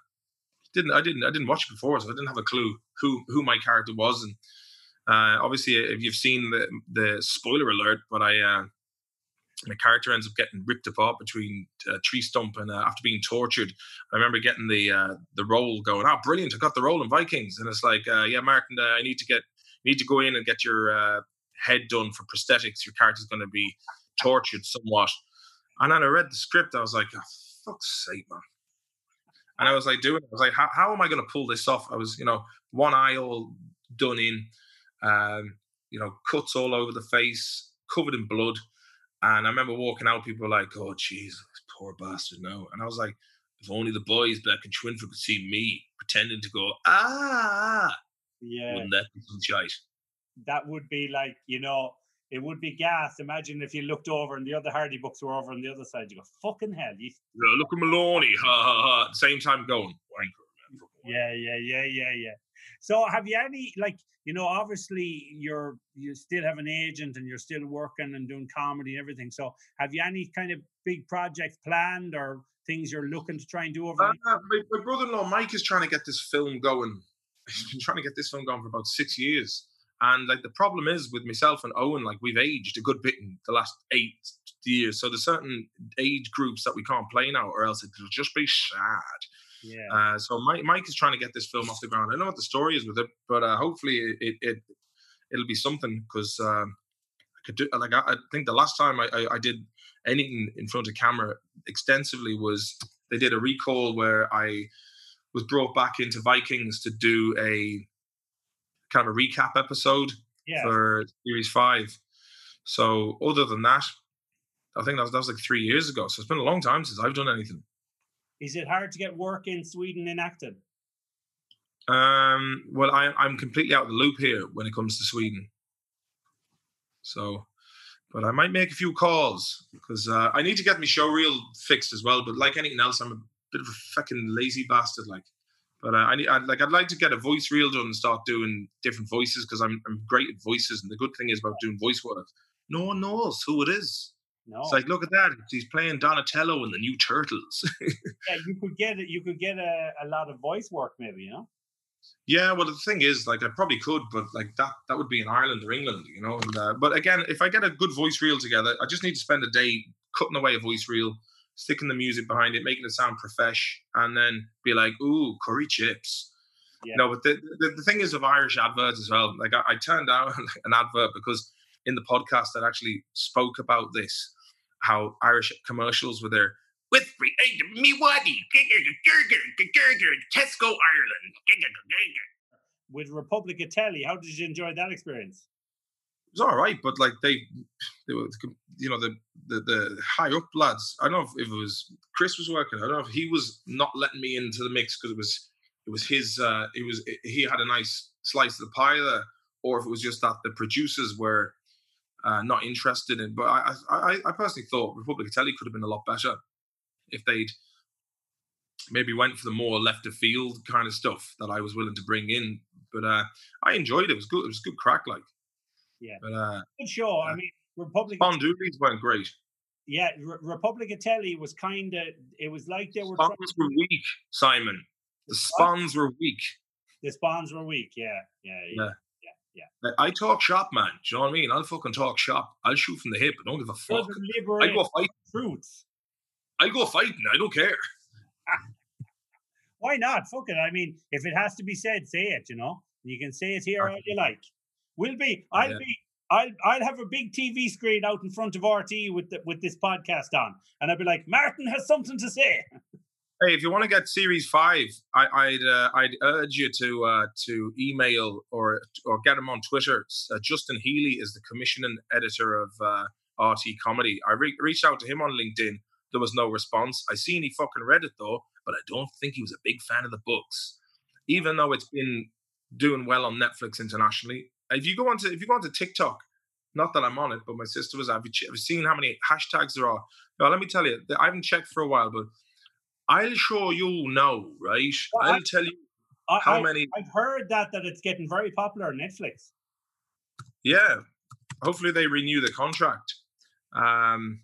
didn't I didn't I didn't watch it before, so I didn't have a clue who who my character was. And uh, obviously, if you've seen the the spoiler alert, but I uh, my character ends up getting ripped apart between a tree stump and uh, after being tortured. I remember getting the uh, the role going, oh, brilliant! I got the role in Vikings, and it's like, uh, yeah, Martin, uh, I need to get need to go in and get your uh, head done for prosthetics. Your character's going to be tortured somewhat. And then I read the script, I was like, oh, fuck's sake, man. And I was like, doing, it, I was like, how, how am I going to pull this off? I was, you know, one eye all done in, um, you know, cuts all over the face, covered in blood and I remember walking out, people were like, "Oh, jeez, poor bastard." No, and I was like, "If only the boys back in Swinford could see me pretending to go ah, yeah, wouldn't that be some shite?" That would be like you know, it would be gas. Imagine if you looked over and the other Hardy Bucks were over on the other side. You go, "Fucking hell!" You yeah, look at Maloney, ha ha ha. Same time, going. Yeah, yeah, yeah, yeah, yeah. So, have you any like you know, obviously you're you still have an agent and you're still working and doing comedy and everything. So have you any kind of big projects planned or things you're looking to try and do over? Uh, my, my brother-in-law Mike is trying to get this film going. He's been trying to get this film going for about six years. And like the problem is with myself and Owen, like we've aged a good bit in the last eight years. So there's certain age groups that we can't play now, or else it'll just be sad. Yeah. Uh, so Mike, Mike is trying to get this film off the ground. I don't know what the story is with it, but uh, hopefully it, it it will be something because um, I could do like I, I, think the last time I, I, I did anything in front of camera extensively was they did a recall where I was brought back into Vikings to do a kind of a recap episode yeah. for series five. So other than that, I think that was, that was like three years ago. So it's been a long time since I've done anything. Is it hard to get work in Sweden in acting? Um, well, I, I'm completely out of the loop here when it comes to Sweden. So, but I might make a few calls because uh, I need to get my show reel fixed as well. But like anything else, I'm a bit of a fucking lazy bastard. Like, but uh, I need, I'd, like, I'd like to get a voice reel done and start doing different voices because I'm, I'm great at voices. And the good thing is about doing voice work, no one knows who it is. No. It's like, look at that. He's playing Donatello in the new Turtles. *laughs* yeah, you could get. You could get a, a lot of voice work, maybe, you know? Yeah, well, the thing is, like, I probably could, but like that, that would be in Ireland or England, you know. And uh, but again, if I get a good voice reel together, I just need to spend a day cutting away a voice reel, sticking the music behind it, making it sound profesh, and then be like, "Ooh, curry chips." Yeah. No, but the, the, the thing is of Irish adverts as well. Like I, I turned down *laughs* an advert because in the podcast that actually spoke about this, how Irish commercials were there with free me waddy Tesco Ireland. With Republic of Telly, how did you enjoy that experience? It was all right, but like they, they were, you know, the, the the high up lads. I don't know if, it was Chris was working. I don't know if he was not letting me into the mix because it was it was his. uh It was he had a nice slice of the pie there, or if it was just that the producers were uh, not interested in. But I, I, I personally thought Republic of Telly could have been a lot better if they'd maybe went for the more left of field kind of stuff that I was willing to bring in. But uh, I enjoyed it. It was good. It was good crack, like. Yeah. But uh, Good show. I mean, Republic. Bondoolies went great. Yeah, Re- Republic Telly was kind of. It was like they were. trying were weak, Simon. The spawns were weak. The spawns were weak. Yeah, yeah, yeah. Yeah. Like, I talk shop, man. Do you know what I mean? I'll fucking talk shop. I'll shoot from the hip. I don't give a fuck. I go fight. truths. I go fighting. I don't care. *laughs* Why not? Fuck it. I mean, if it has to be said, say it. You know, you can say it here all you like. We'll be. I'll Yeah. be. I'll. I'll have a big TV screen out in front of RT with the, with this podcast on, and I'll be like, Martin has something to say. *laughs* Hey, if you want to get Series Five, I, I'd uh, I'd urge you to uh, to email or or get him on Twitter. Uh, Justin Healy is the commissioning editor of uh, RT Comedy. I re- reached out to him on LinkedIn. There was no response. I seen he fucking read it though, but I don't think he was a big fan of the books, even though it's been doing well on Netflix internationally. If you go onto if you go onto TikTok, not that I'm on it, but my sister was. Have you have you seen how many hashtags there are? Now, let me tell you, I haven't checked for a while, but I'll show you now, right? Well, I- I'll tell you I, how I, many. I've heard that that it's getting very popular on Netflix. Yeah, hopefully they renew the contract. Um,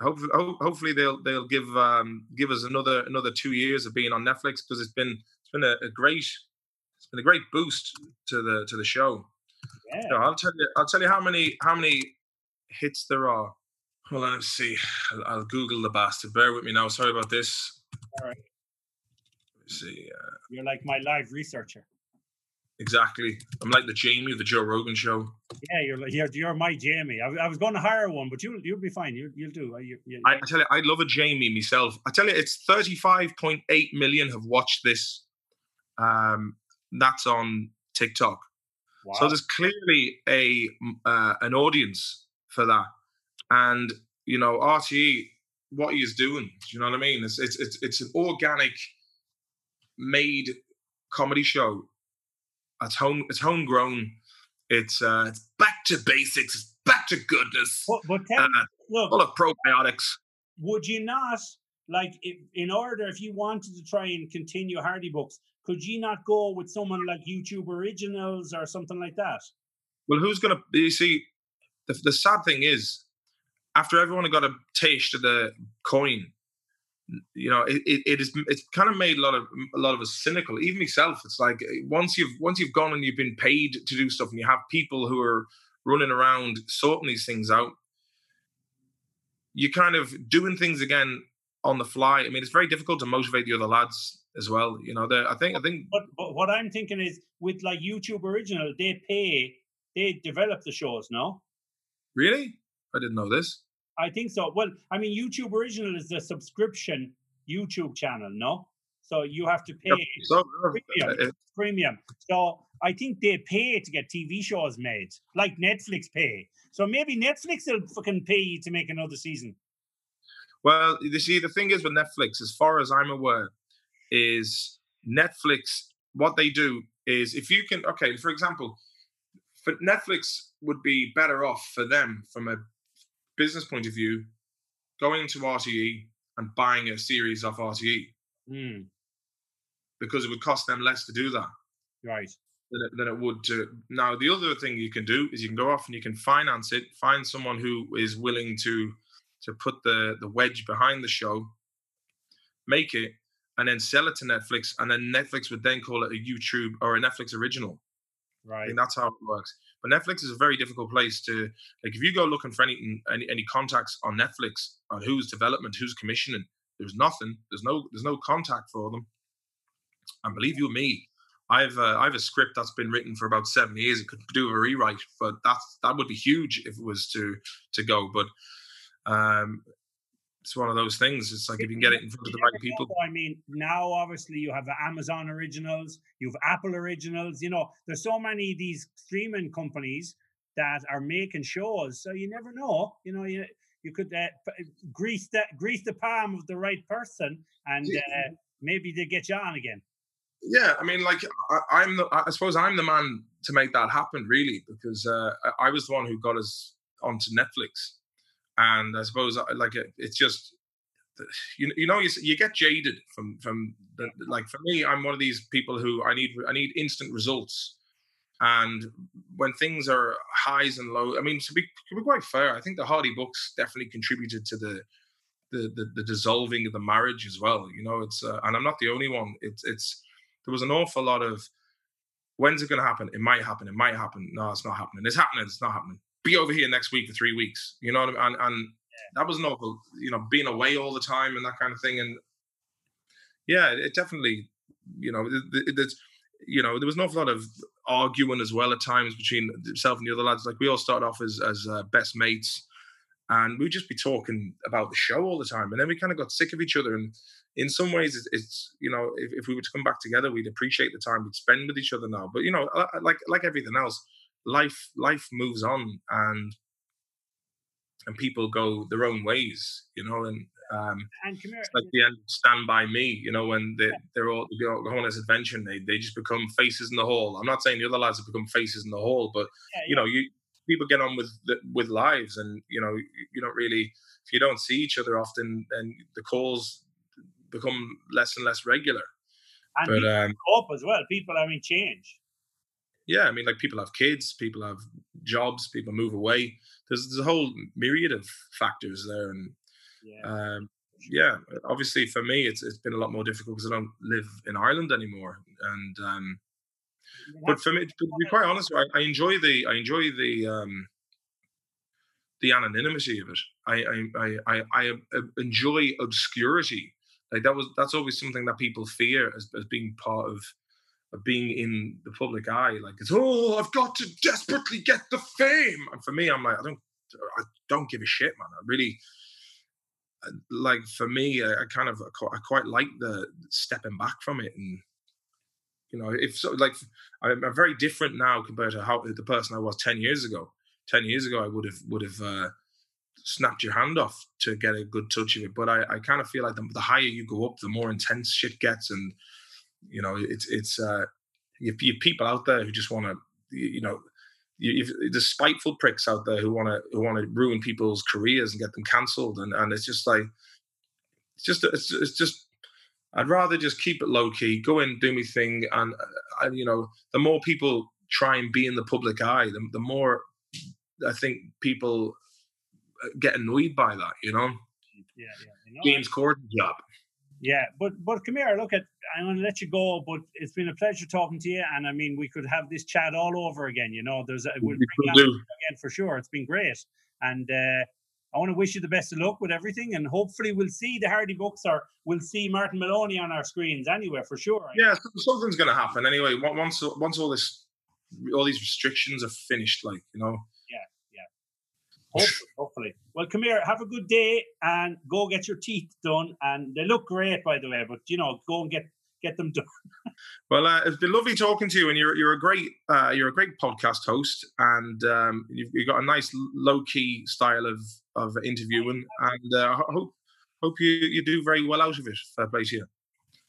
hopefully, ho- hopefully they'll they'll give um give us another another two years of being on Netflix because it's been it's been a, a great been a great boost to the to the show. Yeah. I'll tell you. I'll tell you how many how many hits there are. Well, let's see. I'll, I'll Google the bastard. Bear with me now. Sorry about this. All right. Let's see. Uh, You're like my live researcher. exactly. I'm like the Jamie of the Joe Rogan show. Yeah, you're like you're, you're my Jamie. I, I was going to hire one, but you'll you'll be fine. You you'll do. Uh, You, you, I, I tell you, I love a Jamie myself. I tell you, it's 35.8 million have watched this. Um, that's on TikTok. wow. So there's clearly a uh, an audience for that, and you know RTE, what he is doing. Do you know what I mean? It's it's it's, it's an organic, made comedy show. It's home. It's homegrown. It's uh, it's back to basics. It's back to goodness. but, but tell Uh, me, look, full of probiotics. would you not like if, in order if you wanted to try and continue Hardy Bucks, could you not go with someone like YouTube Originals or something like that? Well, who's gonna? You see, the, the sad thing is, after everyone got a taste of the coin, you know, it, it, it is it's kind of made a lot of a lot of us cynical. Even myself, it's like eh, once you've once you've gone and you've been paid to do stuff, and you have people who are running around sorting these things out, you're kind of doing things again on the fly. I mean, it's very difficult to motivate the other lads as well. You know, I think I think But but what I'm thinking is with like YouTube Original, they pay, they develop the shows. No, really, I didn't know this. I think so. Well, I mean, YouTube Original is a subscription YouTube channel. No, so you have to pay. Yep. So, Premium. uh, premium. So I think they pay to get TV shows made, like Netflix pay. So maybe Netflix will fucking pay you to make another season. Well, you see, the thing is with Netflix, as far as I'm aware, is Netflix. What they do is, if you can, okay, for example, for Netflix would be better off for them from a business point of view, going to RTE and buying a series off RTE Hmm. because it would cost them less to do that right. than it, than it would to. Now, the other thing you can do is you can go off and you can finance it, find someone who is willing to to put the the wedge behind the show, make it, and then sell it to Netflix, and then Netflix would then call it a YouTube or a Netflix original. Right. think that's how it works. But Netflix is a very difficult place to like. If you go looking for anything, any any contacts on Netflix on who's development, who's commissioning, there's nothing. There's no there's no contact for them. And believe you me, I've uh, I have a script that's been written for about seven years. It could do a rewrite, but that's that would be huge if it was to to go. But um, it's one of those things. It's like if you can get it in front of the right people. I mean, now obviously you have the Amazon originals, you have Apple originals. You know, there's so many of these streaming companies that are making shows. So you never know. You know, you you could uh, grease that grease the palm of the right person, and uh, maybe they get you on again. Yeah, I mean, like I, I'm the. I suppose I'm the man to make that happen, really, because uh, I was the one who got us onto Netflix, and I suppose uh, like it's just you you know you, you get jaded from from the, like for me I'm one of these people who I need I need instant results. And when things are highs and low I mean to be to be quite fair I think the Hardy Bucks definitely contributed to the the the, the dissolving of the marriage as well you know it's uh, and I'm not the only one. It's it's there was an awful lot of when's it going to happen? It might happen. It might happen. No it's not happening. It's happening. It's not happening be over here next week for three weeks you know what I mean and, and that was an awful, you know, being away all the time and that kind of thing. And yeah, it definitely, you know, there's, you know, there was an awful lot of arguing as well at times between himself and the other lads. Like we all started off as as uh, best mates, and we'd just be talking about the show all the time. And then we kind of got sick of each other. And in some ways, it's, it's you know, if, if, we were to come back together, we'd appreciate the time we'd spend with each other now. But you know, like like everything else, life life moves on, and and people go their own ways, you know, and um, and here, it's like the end Stand By Me, you know, when they, they're all they go on this adventure and they, they just become faces in the hall. I'm not saying the other lads have become faces in the hall, but, yeah, you know, you people get on with the, with lives and, you know, you, you don't really, if you don't see each other often, then the calls become less and less regular. And but, um, up as well. People, I mean, change. Yeah, I mean, like people have kids, people have jobs, people move away there's, there's a whole myriad of factors there, and yeah. Um, yeah, obviously for me it's it's been a lot more difficult because I don't live in Ireland anymore, and um, but for me, to be quite honest, I, I enjoy the I enjoy the um, the anonymity of it. I I I, I, I enjoy obscurity. Like that was that's always something that people fear as, as being part of of being in the public eye. Like it's oh, I've got to desperately get the fame. And for me, I'm like, I don't, I don't give a shit, man. I really uh, like. For me, I, I kind of, I quite like the stepping back from it, and you know, if so, like, I'm, very different now compared to how the person I was ten years ago. Ten years ago, I would have would have. Uh, snapped your hand off to get a good touch of it but i, I kind of feel like the, the higher you go up the more intense shit gets and you know, it's it's uh, you, you people out there who just want to, you know, you, there's spiteful pricks out there who want to who want to ruin people's careers and get them cancelled, and and it's just like, it's just it's, it's just. I'd rather just keep it low key, go in, do my thing, and, uh, and you know, the more people try and be in the public eye, the, the more I think people uh, get annoyed by that. You know, yeah, yeah. James Corden job. Yeah, but but come here. Look at. I'm going to let you go, but it's been a pleasure talking to you. And I mean, we could have this chat all over again. You know, there's a, we'll bring again for sure. It's been great, and uh, I want to wish you the best of luck with everything. And hopefully, we'll see the Hardy Bucks, or we'll see Martin Maloney on our screens anyway, for sure. Yeah, something's going to happen anyway. Once once all this all these restrictions are finished, like you know, Hopefully, hopefully. Well, come here, have a good day, and go get your teeth done. And they look great, by the way. But you know, go and get get them done. *laughs* well, uh, it's been lovely talking to you, and you're you're a great uh, you're a great podcast host, and um, you've, you've, got a nice low key style of of interviewing, and uh, I hope hope you you do very well out of it. Fair play to you.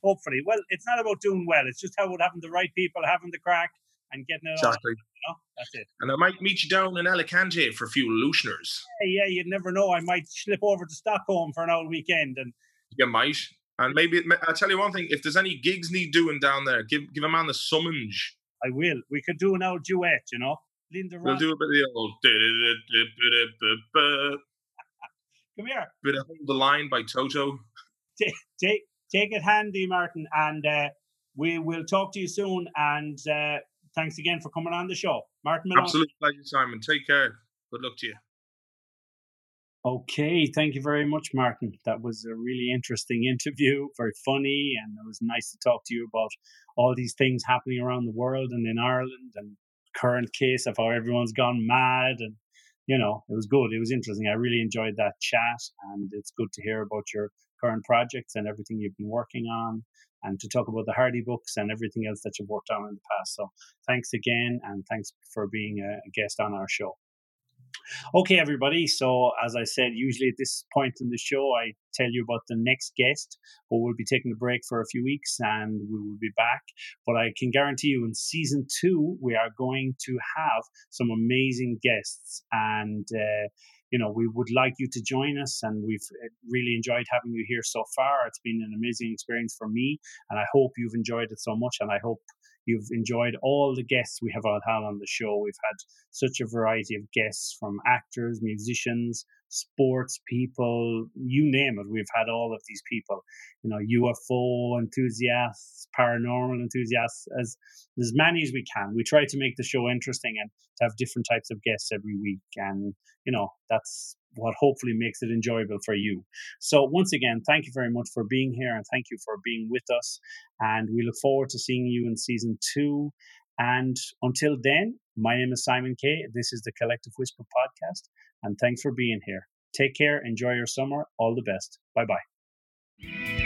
Hopefully, well, it's not about doing well; it's just how about having the right people, having the crack, and getting it exactly. You know? That's it. And I might meet you down in Alicante for a few looseners. Yeah, yeah, you'd never know. I might slip over to Stockholm for an old weekend, and you might. And maybe I'll tell you one thing: if there's any gigs need doing down there, give give a man the summons. I will. We could do an old duet, you know. Linda We'll do a bit of the old. *laughs* Come here. Bit of the line by Toto. Take, take, take it handy, Martin, and uh, we will talk to you soon. And uh, thanks again for coming on the show. Martin Malone. Absolute pleasure, Simon. Take care. Good luck to you. Okay, thank you very much, Martin. That was a really interesting interview, very funny, and it was nice to talk to you about all these things happening around the world and in Ireland and current case of how everyone's gone mad and you know, it was good. It was interesting. I really enjoyed that chat and it's good to hear about your current projects and everything you've been working on and to talk about the Hardy Bucks and everything else that you've worked on in the past. So thanks again, and thanks for being a guest on our show. Okay, everybody. So, as I said, usually at this point in the show, I tell you about the next guest, but we'll be taking a break for a few weeks and we will be back. But I can guarantee you in season two, we are going to have some amazing guests. And uh, you know, we would like you to join us, and we've uh, really enjoyed having you here so far. It's been an amazing experience for me, and I hope you've enjoyed it so much, and I hope you've enjoyed all the guests we have had on the show. We've had such a variety of guests from actors, musicians, sports people, you name it. We've had all of these people, you know, UFO enthusiasts, paranormal enthusiasts, as as many as we can. We try to make the show interesting and to have different types of guests every week, and you know that's what hopefully makes it enjoyable for you. So once again, thank you very much for being here, and thank you for being with us. And we look forward to seeing you in season two. And until then, my name is Simon Kay. This is the Collective Whisper podcast, and thanks for being here. Take care, enjoy your summer, all the best. Bye bye.